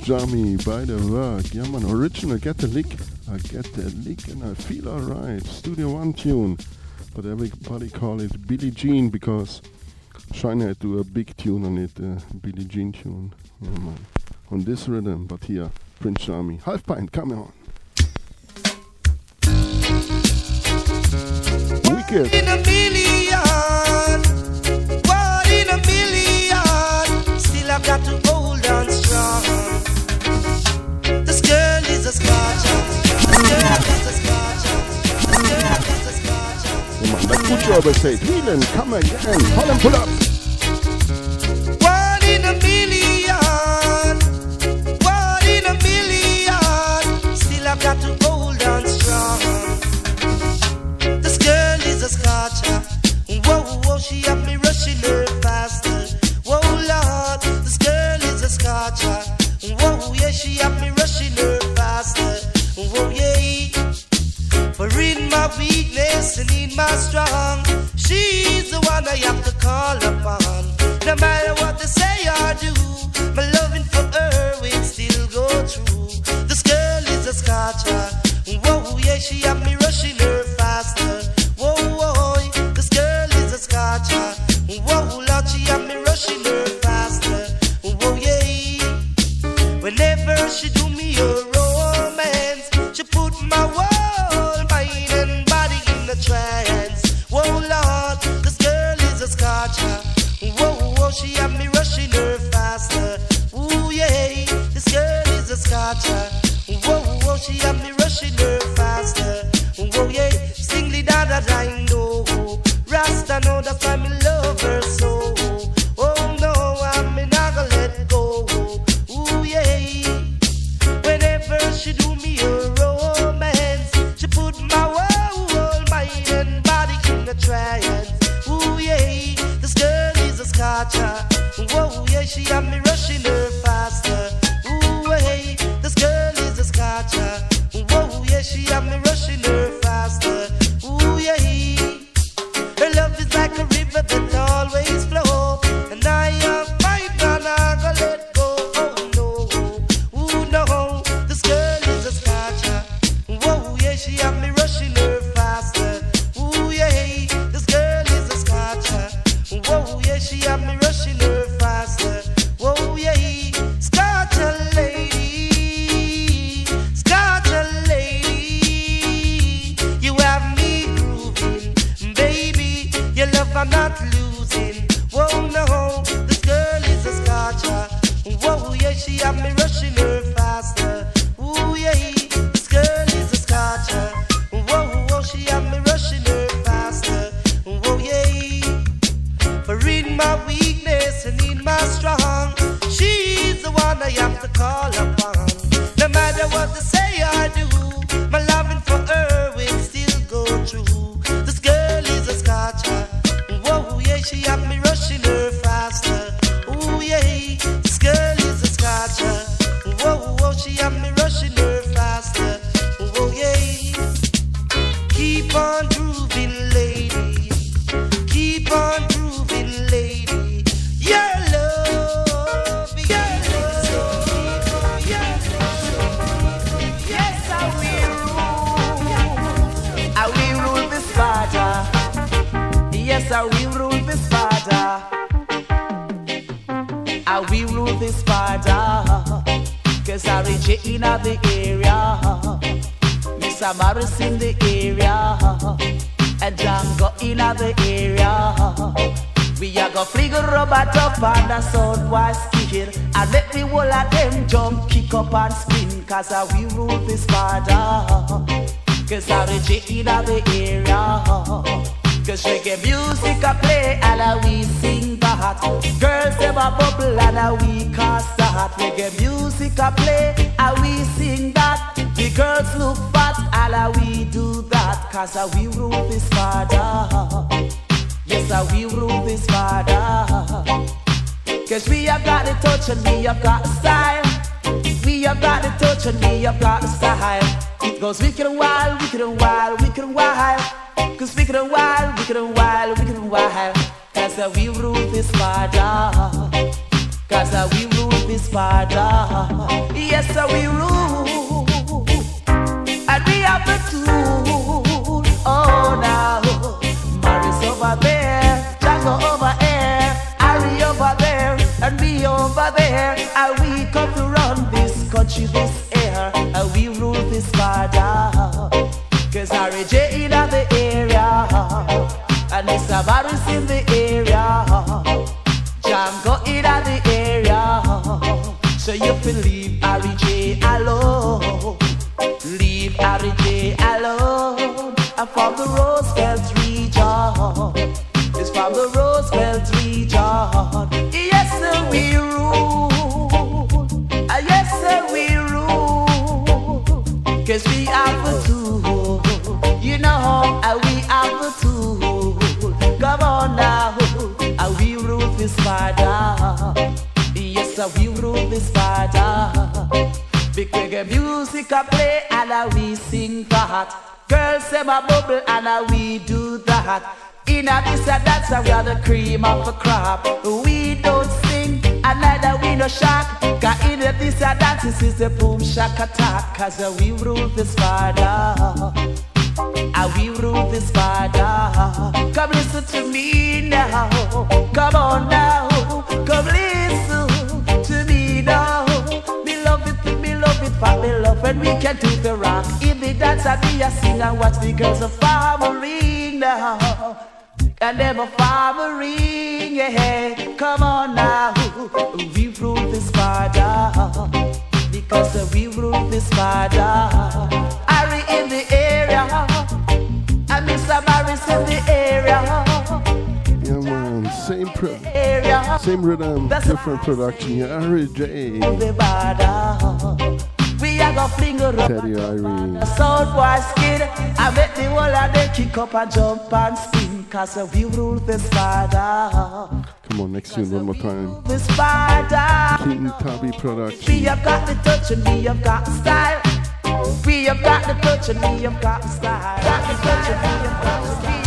Jammy by the work. Yeah man, original, get the lick. I get the lick and I feel alright. Studio One tune. But everybody call it Billie Jean because Shine had do a big tune on it, uh, Billie Jean tune. Yeah man. On this rhythm, but here, Prince Jammy. Half pint, come on. Wicked. got to hold on strong. This girl is a scorcher. This girl is a scorcher. This girl is a scorcher. Yeah man, that's good job, I said. Wheeling, come again. Pull and pull up. I will rule this father. I will rule this father. Cause I reach in the area. Mr. Morris in the area. And Django in the area. We are go fling a robot up on the sound while skin And let the whole of them jump, kick up and spin Cause I will rule this father Cause I reach in the area Cause reggae music I play and I we sing that Girls them a bubble and I we cast that Reggae music I play and we sing that The girls look fat and I we do that Cause I we rule this father Yes, I will rule this father. Cause we have got the touch and we have got the style. We have got the touch and we have got the style. It goes wicked and wild, wicked and wild, wicked and wild. Cause wicked and wild, wicked and wild, wicked and wild. Cause I will rule this father. Cause will rule this father. Yes, I will rule. And we have the tool. Oh, now. Maris over there, Django over here, Harry over there, and me over there. And we come to run this country, this air, and we rule this father. Cause Harry J in the area, and Mr. Maris in the area, Jam Django in the area. So you can music I play and I we sing for that. Girls say my bubble and I we do that. In a this and that, so we are the cream of the crop. We don't sing and neither we no shock. Cause in a this and that, this is the boom shack attack. Cause we rule this father. I we rule this father. Come listen to me now. Come on now. Come listen me love when we can do the rock. If the dancer be a singer, watch the girls a farmering now. And them a farmering, yeah. Come on now, we rule this father because we rule this father. Harry in the area, and Mr. Morris in the area. Yeah, man. Same, pro- same rhythm, different production. Yeah, Harry J. The. We are gonna fling up Teddy Irene. the south boy skin. I make the whole of them kick up and jump and spin. Cause we rule this father. Come on, next tune one more time. This father. King Tubby production. We have got the touch and we have got style. We have got the touch and we have got style. Got the touch and we have got we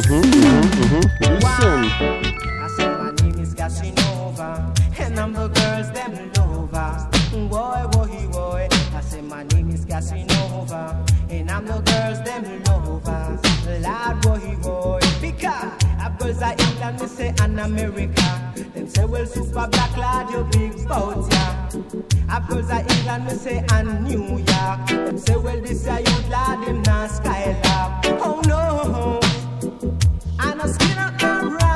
Mm-hmm, mm-hmm, mm-hmm. Listen. I said my name is Casanova, and I'm the girls them lover. Boy, boy, boy. I said my name is Casanova, and I'm the girls them lover. Lord, boy, boy. Because I've girls are England, me say, and America. Them say, well, super black lad, you big bout ya. I've girls are England, me say, and New York. Them say, well, this a youth lad, him not skylark. Oh no. I skin up my rap,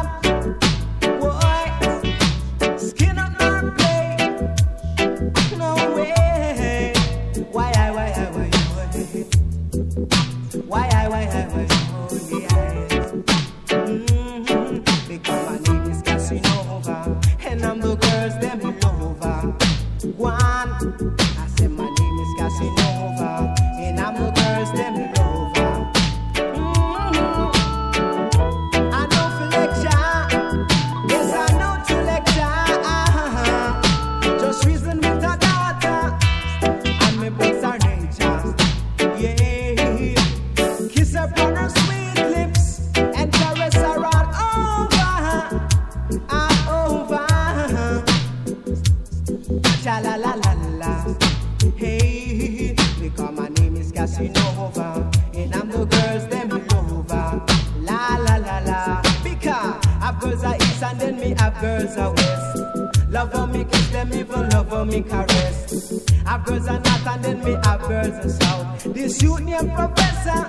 girls are west. Love how me kiss them, even love how me caress. I've girls are north and then me have girls are south. This youth named Professor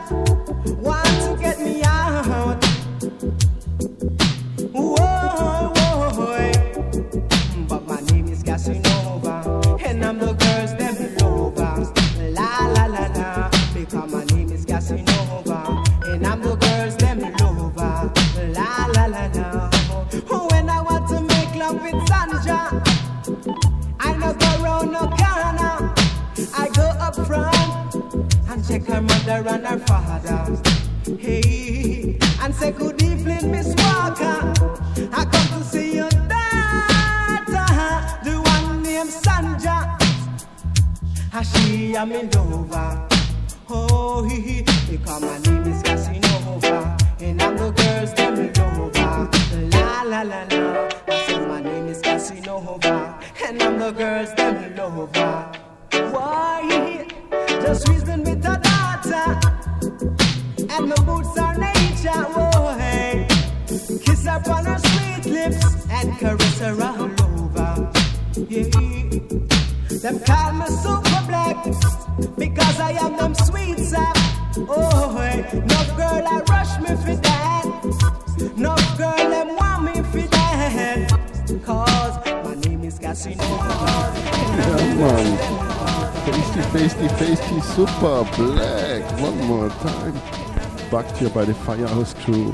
want to get me out. Her father. Hey, and say good evening, Miss Walker. I come to see your daughter, the one named. And she am in. Oh, he, Here by the Firehouse Crew.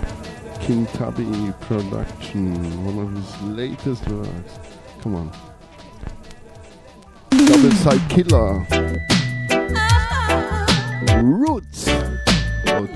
King Tubby production. One of his latest works. Come on. Double side killer. Ah. Roots. Out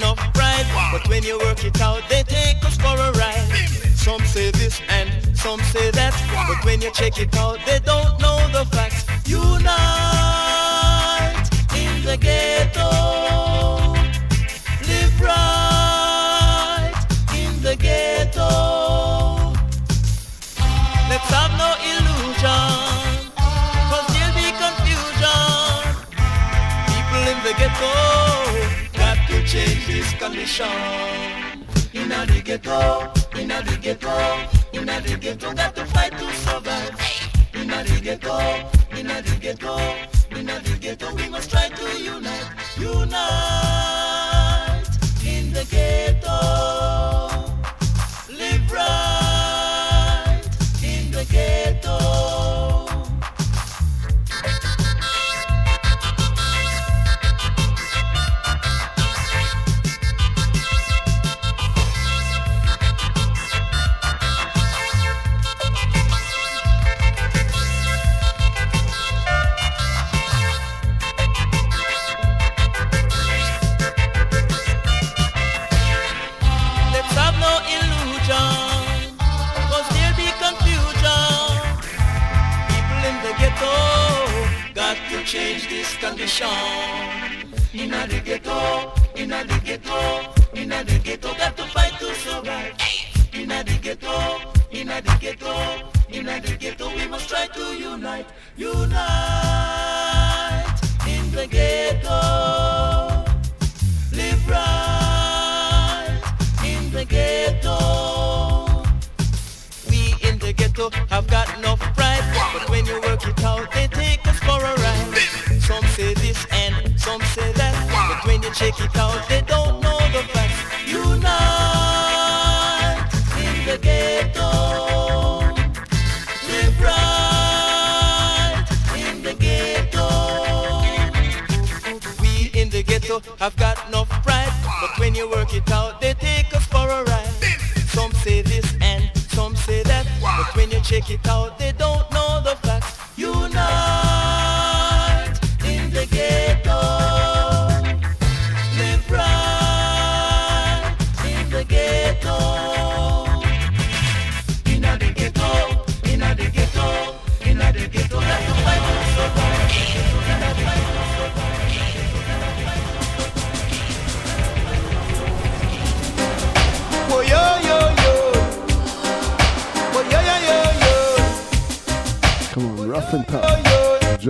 Enough pride. Wow. But when you work it out, they take us for a ride. Some say this and some say that. Wow. But when you check it out, they don't know the facts. Unite in the ghetto. Live right in the ghetto. Let's have no illusion. Cause there'll be confusion. People in the ghetto change this condition. Inna the ghetto, inna the ghetto, inna the ghetto, got to fight to survive. Inna the ghetto, inna the ghetto, inna the ghetto, we must try to unite, unite in the ghetto. condition. Inna the ghetto, in the ghetto, in the ghetto, got to fight to survive. In the ghetto, in the ghetto, in the ghetto, we must try to unite, unite in the ghetto. Live right in the ghetto. We in the ghetto have got enough pride, but when you work it out, they some say that. But when you check it out, they don't know the facts. Unite in the ghetto. Live right in the ghetto. We in the ghetto have got enough pride. But when you work it out, they take us for a ride. Some say this and some say that. But when you check it out, they don't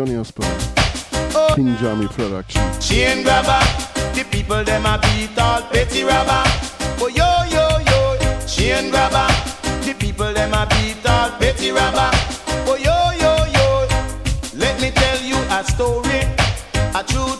Johnny Osbourne. Oh. King Jammy Production. Chain grabber, the people them a beat all petty rubber. Oh yo yo yo, chain grabber, the people them a beat all petty rubber. Oh yo yo yo, let me tell you a story, a true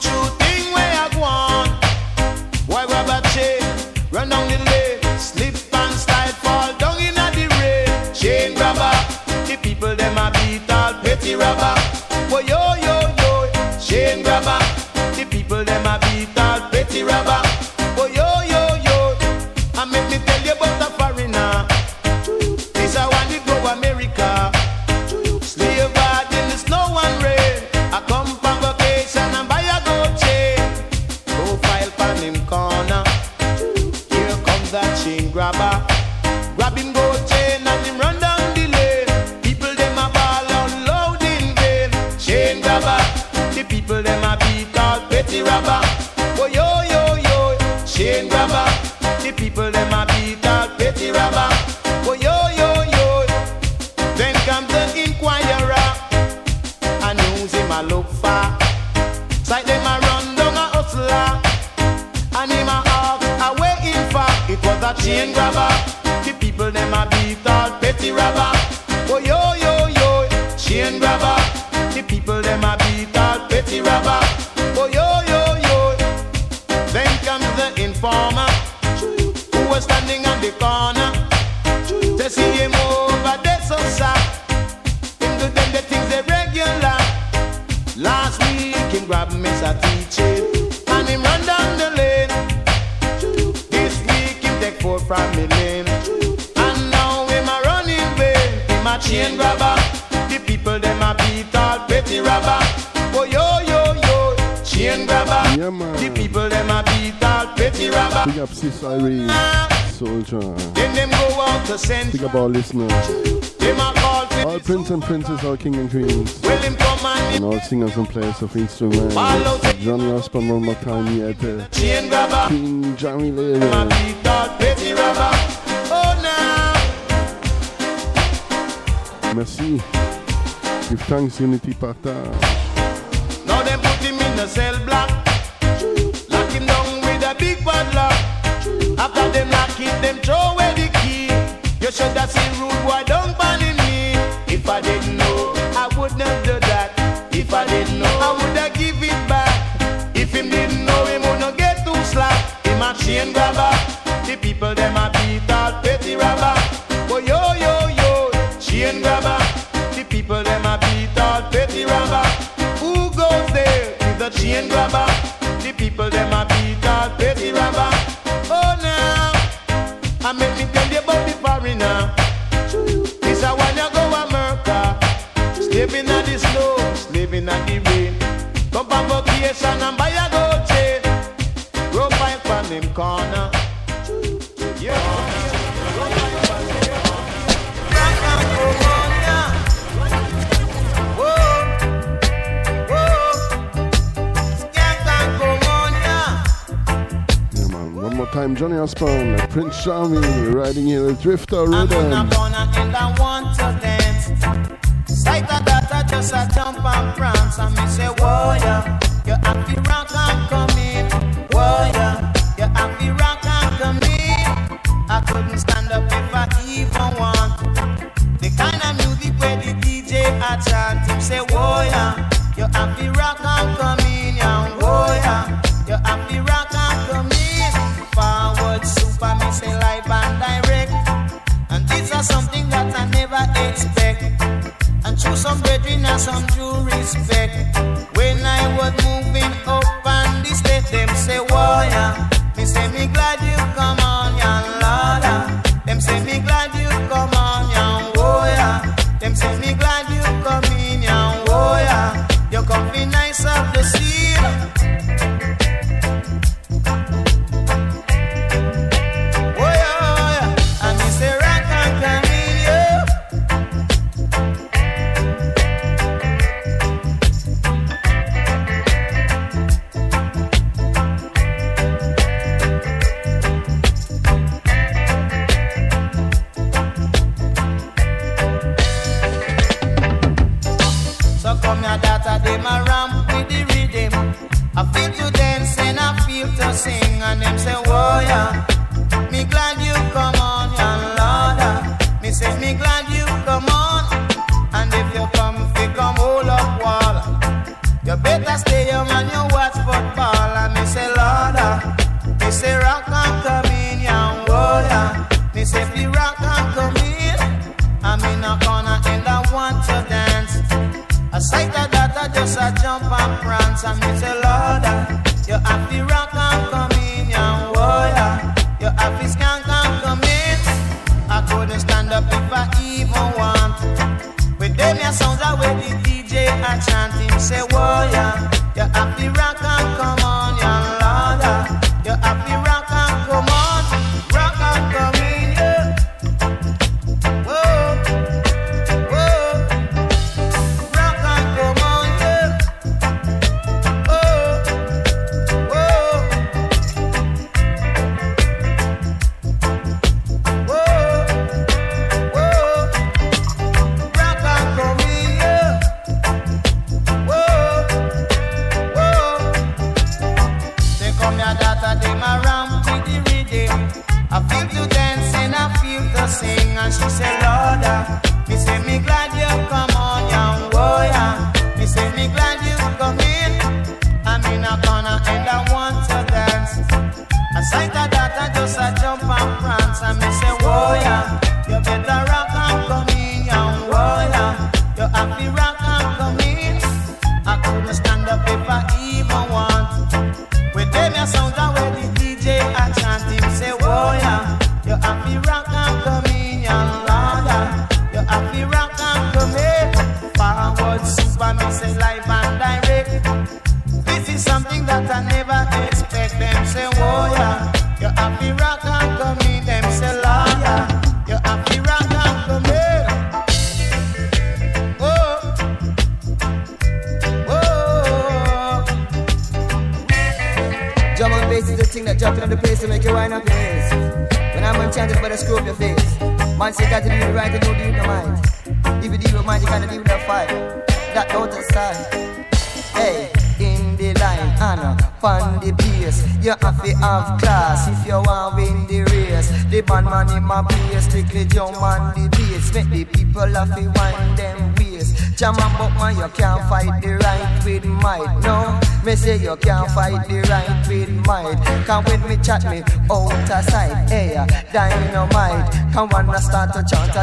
Think about listeners. All prince and princess, all king and queens. And all singers and players of instruments. Johnny Rasper, one more time here at uh, King Jammy Levin. Merci. Give thanks, unity, partage. Now them put him in the cell block. Lock him down with a big padlock. After them lock it, them throw vida sin kitchen and buy a Dolce. Go buy from him corner. Yeah. more time, Johnny Osbourne, Prince Charming, riding here at Drifter Rhythm.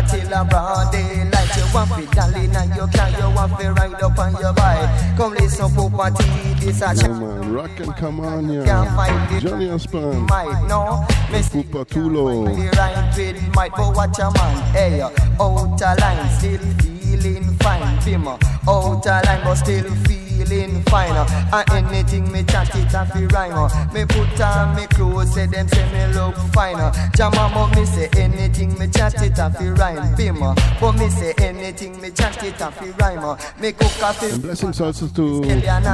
Until I'm broad daylight. You want to darling and you can, you want to ride up on your bike. Come listen, Papa T, this a Yeah, man, rock and come on, Can't fight the Johnny Osbourne, might, no. Me Cooper Tulo. right with might, but watch a man. Hey, uh, outer line, still feeling fine. Bimmer, uh, outer line, but still feeling fine. And anything me chat it and fi rhyme. uh. Me put on me clothes, say them say me look fine. Jama, but me say anything me chat it and fi rhyme. Bimmer, but me say anything me chat it and fi rhyme. Me cook a fi blessings also to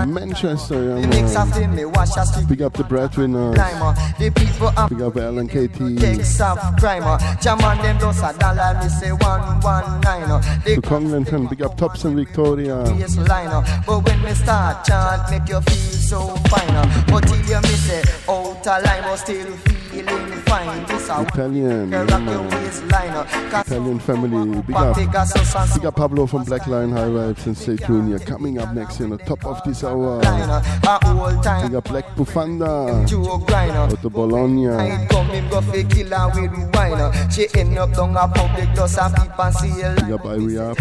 Manchester, yeah, mix of man. them, me wash a stick Big up the breadwinners. uh. The people are Big up Alan KT. Takes of crime, uh. Jaman them just a dollar, me say one one nine. uh. They To Congleton, big up Thompson Victoria. baseline, uh. but when me start chant, make you feel so fine. But till you me say outer line, but still feeling This a Italian, yeah, man. waistline. 'Cause Italian family. Big up. Big up Pablo from Black Line High Vibes and stay tuned. You're coming up next in the top of this hour. line, a whole time. Big up Black Bufanda. Out of Bologna. I come him go fi with wine. She end up down a public dust and people see her Big up Irie up.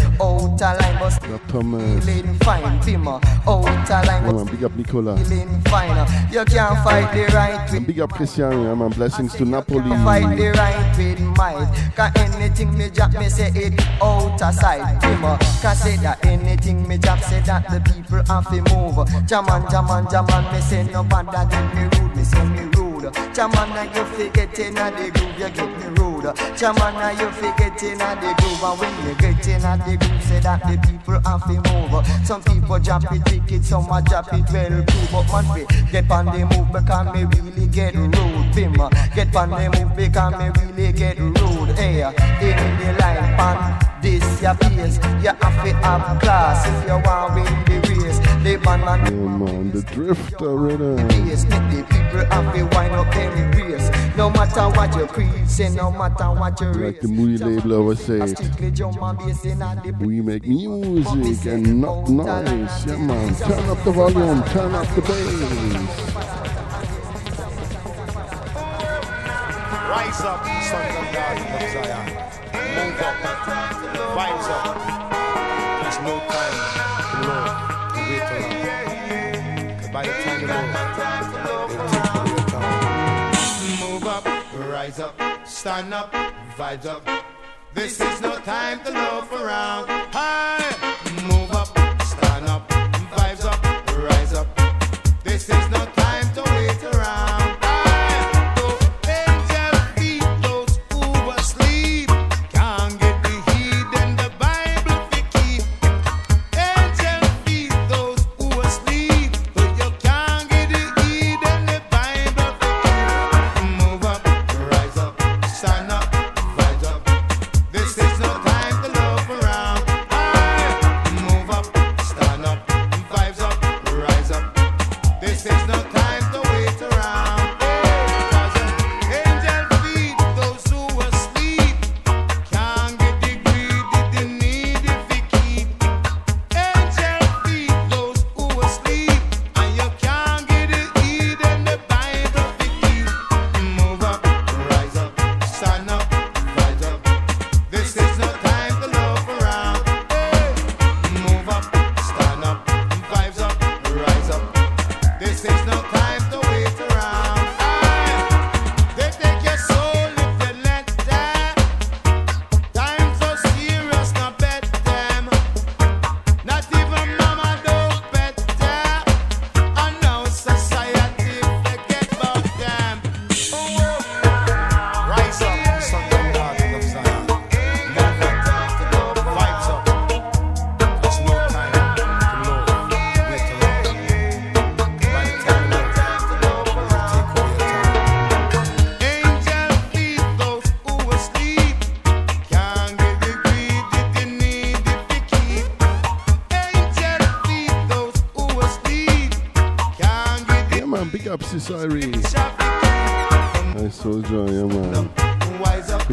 Big up Thomas. feeling fine. Bimmer, outer line, Yeah, man, big up Nicola. feeling fine. You can't fight the right with And big up Cristiano, yeah, man. Blessings to Napoli. fight the right with might. Cause anything me drop, me say it outer side. Bimmer, cause say that anything me drop, say that the people have to move. Jaman, jaman, jaman, me say no bother get me rude, me say me rude. Jaman, now you forget in a the groove, you get me rude. Jaman, now you forget in a the groove, and when you get in a the groove, say that the people have to move. Some people drop it wicked, some a drop it well too, but man, we get on the move because me really get rude. Bim, get on the move because me really get rude. Hey, in the line, pan this your pace. You have to have class if you want win the the man and yeah, the drifter rhythm. Yes, make the people happy, wind up them race. No matter what your creed say, no matter what your race. Like the movie label ever said, we make music and not noise. Yeah, man, turn up the volume, turn up the bass. Rise up, sons of God of Zion. Move up, vibes up. There's no time. rise up, stand up, vibes up. This is no time to loaf around. Hi!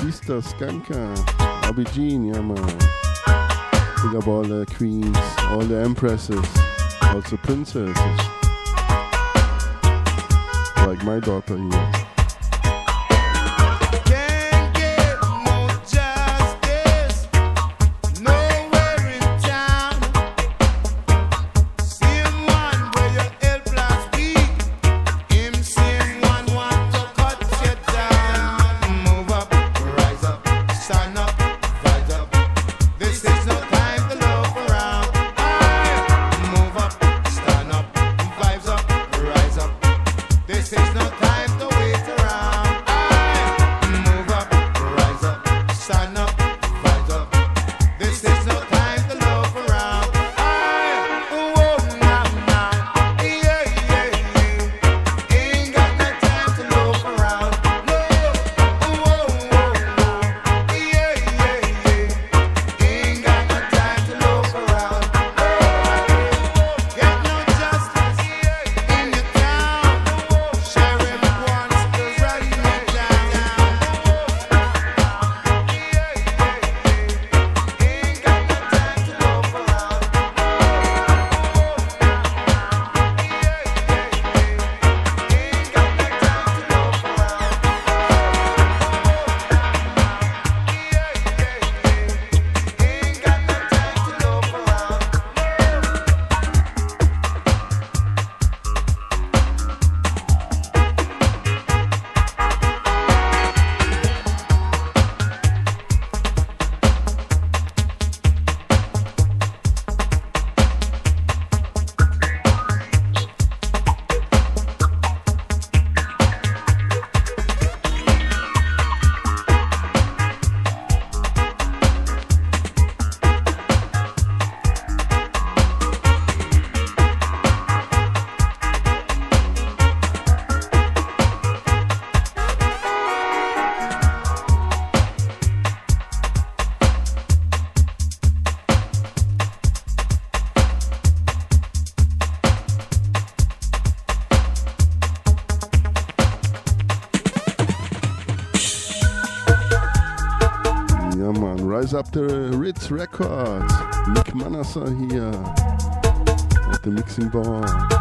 Sister Skanka, Abijin, yeah man. Big up all the queens, all the empresses, also princesses. Like my daughter here. up the Riz Records. Nick Manasseh here at the mixing board.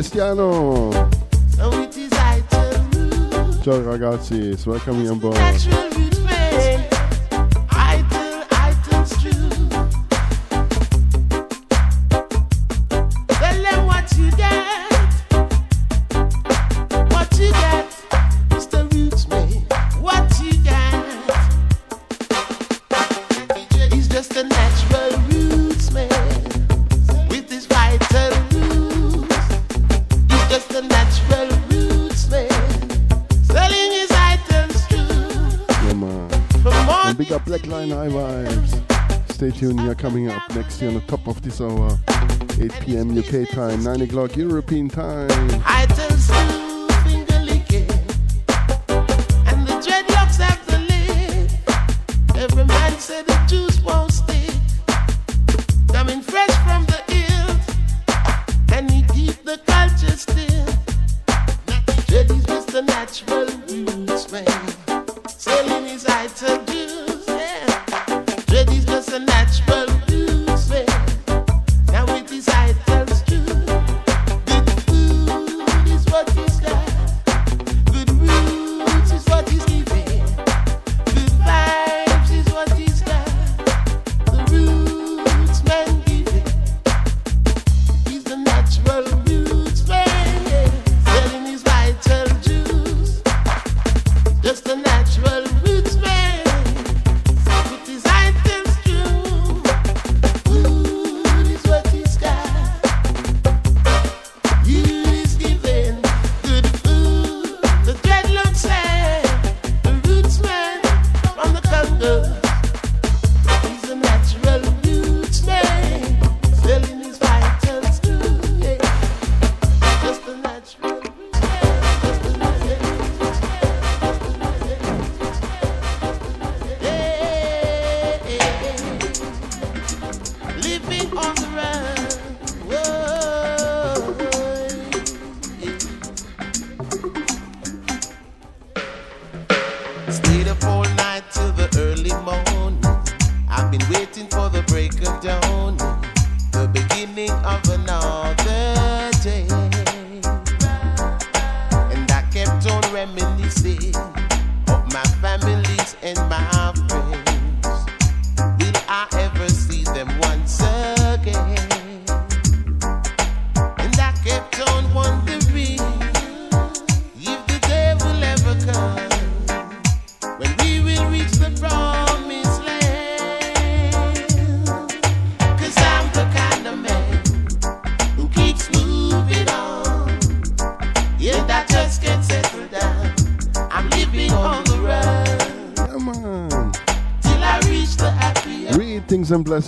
Cristiano. Ciao ragazzi, suona un po'. stay tuned. You're coming up next year on the top of this hour, 8 p.m. UK time, 9 o'clock European time.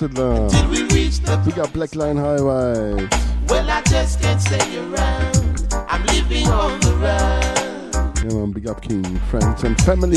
We, we got Black Line Highway. Well, I just can't stay around. I'm living on the run. Yeah, man, big up King, friends, and family.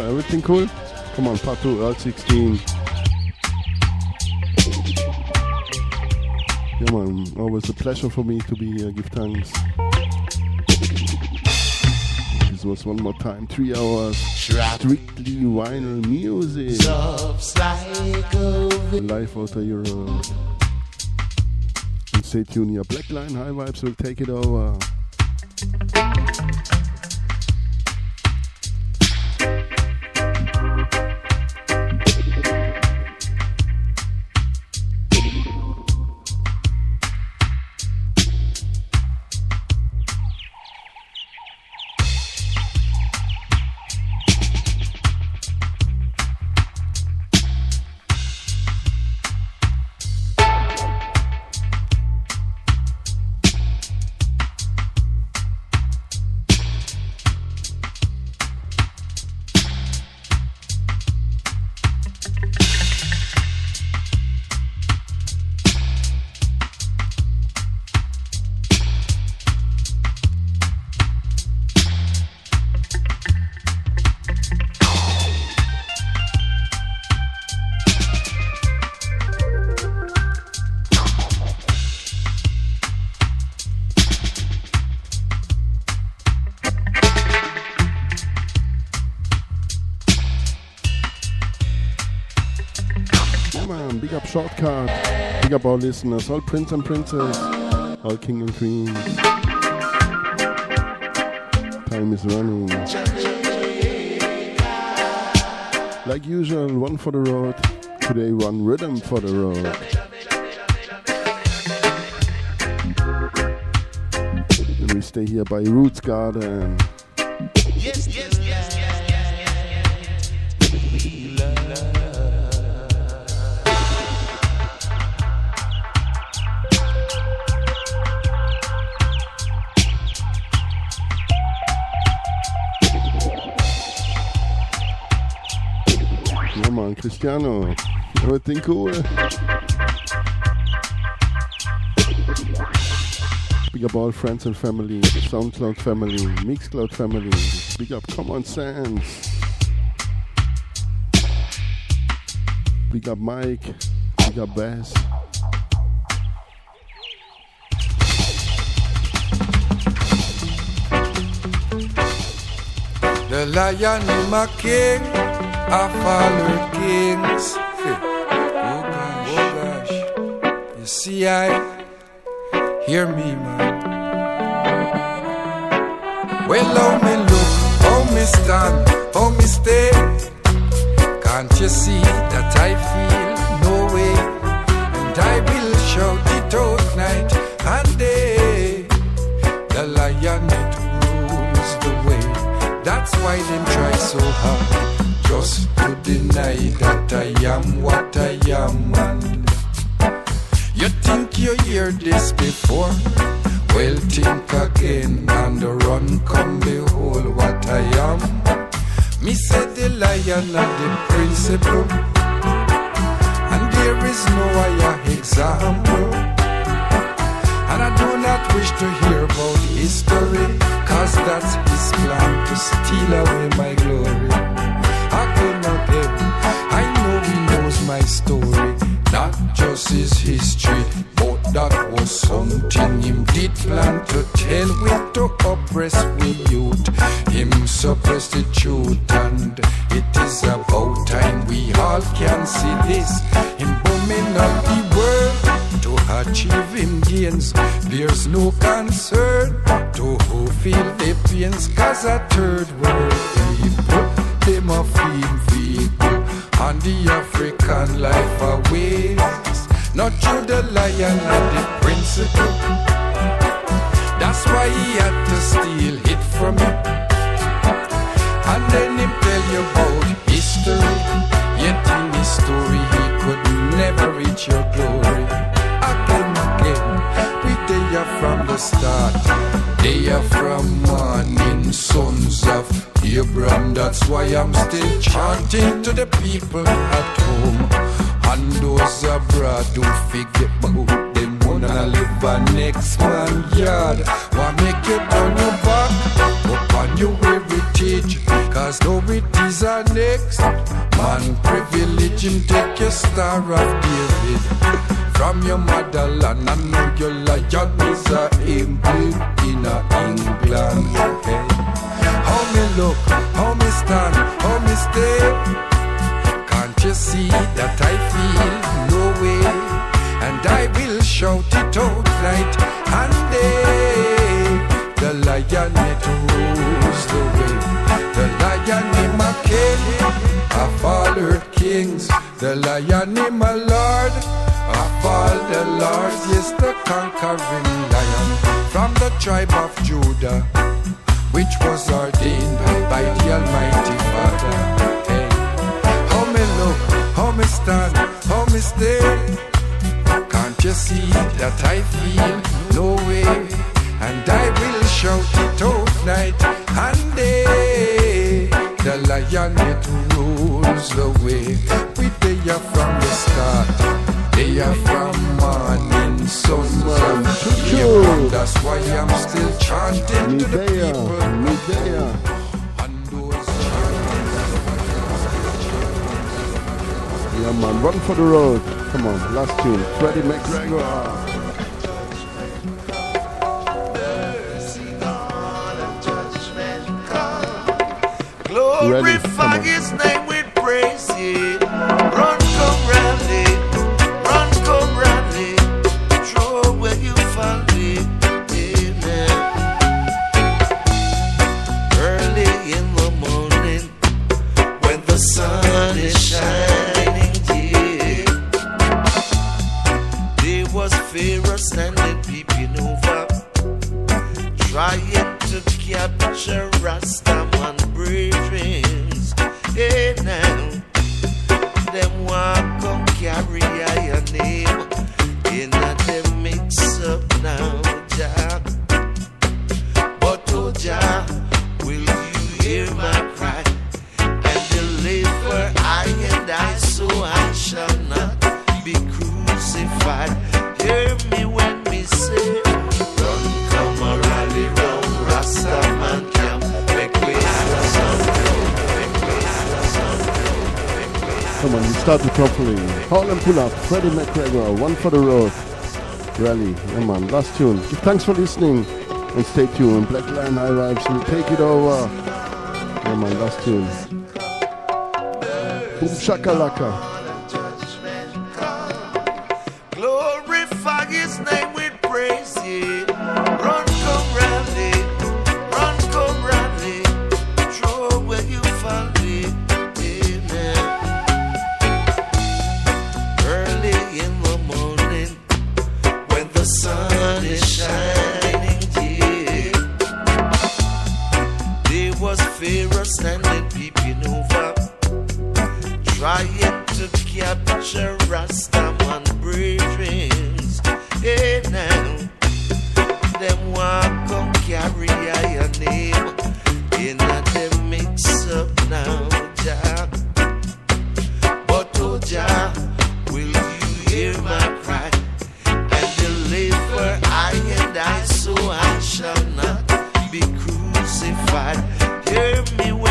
Everything cool? Come on, part two, Earl 16. Yeah, man, always a pleasure for me to be here. Give thanks. This was one more time, three hours. Strictly vinyl music. Life out of Europe. And stay tuned here. Black Lion High Vibes will take it over. All listeners, all prince and princess, all king and queens. Time is running. Like usual, one for the road. Today, one rhythm for the road. And we stay here by Roots Garden. Cristiano. Everything cool? Big up all friends and family, SoundCloud family, Mixcloud family. Big up Common Sense. Big up Mike. Big up Bass. The lion is my king, I follow kings. Oh gosh, oh gosh. You see, I hear me, man. Well, how me look, how me stand, how me stay. Can't you see that I feel no way? And I will shout it out night and day. The lion it rules the way. That's why them try so hard just to deny that I am what I am. And you think you hear this before? Well, think again and run, come behold what I am. Me said the lion of the principle, and there is no higher example. And I do not wish to hear about history, cause that's his plan to steal away my glory. My story, not just his history, but that was something him did plan to tell we to oppress we youth. Him suppress the truth, and it is about time we all can see this. Him booming up the world to achieve him gains. There's no concern to who feel the pains, cause a third world people, them a feel on the African life aways. Not through the lion and the principle. That's why he had to steal it from you. And then him tell you about history. Yet in his story he could never reach your glory. Again, again, we there from the start. They are from morning, sons of Abraham. That's why I'm still chanting to the people at home. And those abroad who forget about them wanna live a next man yard. Why make you turn your back upon your heritage? Cause though it is our next man privilege him take your star of David from your motherland. I know your lion is a emblem in a England. Hey. How me look, how me stand, how me stay. Can't you see that I feel no way? And I will shout it out night and day. The lion it rules the way. The lion in my king, all earth kings. The lion in my lord, of all the lords. Yes, the conquering lion from the tribe of Judah, which was ordained by the Almighty Father. Hey. How me look, how me stand, how me stay. Can't you see that I feel no way? And I will shout it out night and day. The lion it rules the way. We they are from the start. They are from morning sun. Yeah, that's why I'm still chanting to the people. Yeah, man, run for the road. Come on, last tune. Freddie McGregor. Glorify his name with praise, trying to capture Rastaman briefings. Hey now, them want come carry your name in them mix up now, Jah. But oh Jah, will you hear my cry and deliver I and I so I shall not be crucified. Hear me when me say. come on, you started properly. Harlem pull up, Freddie McGregor, one for the road. Rally, come man, last tune. Thanks for listening and stay tuned. Black Lion High Vibes will take it over. Come on, last tune. Boom shakalaka. a picture Rastaman briefings. Hey now, them walk on carry your name them mix up now, But oh will you hear my cry and deliver I and I so I shall not be crucified. Hear me.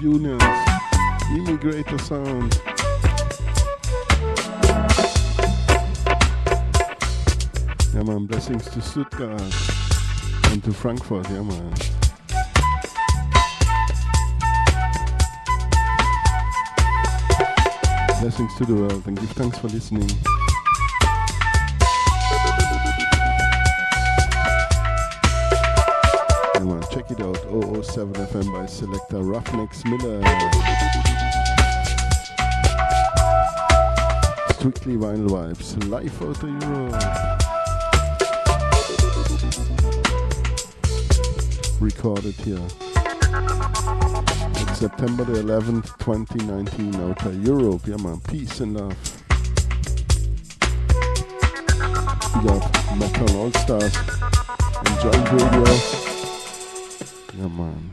Unions. Immigrator sound. Yeah man, blessings to Stuttgart and to Frankfurt, yeah man. Blessings to the world and give thanks for listening. By selector uh, Ruffneck Smille. Strictly vinyl vibes, live out Europe. Recorded here. It's September the 11th, 2019, out of Europe. Yeah, man. Peace and love. We got Metal All Stars and Joint Radio. Yeah, man.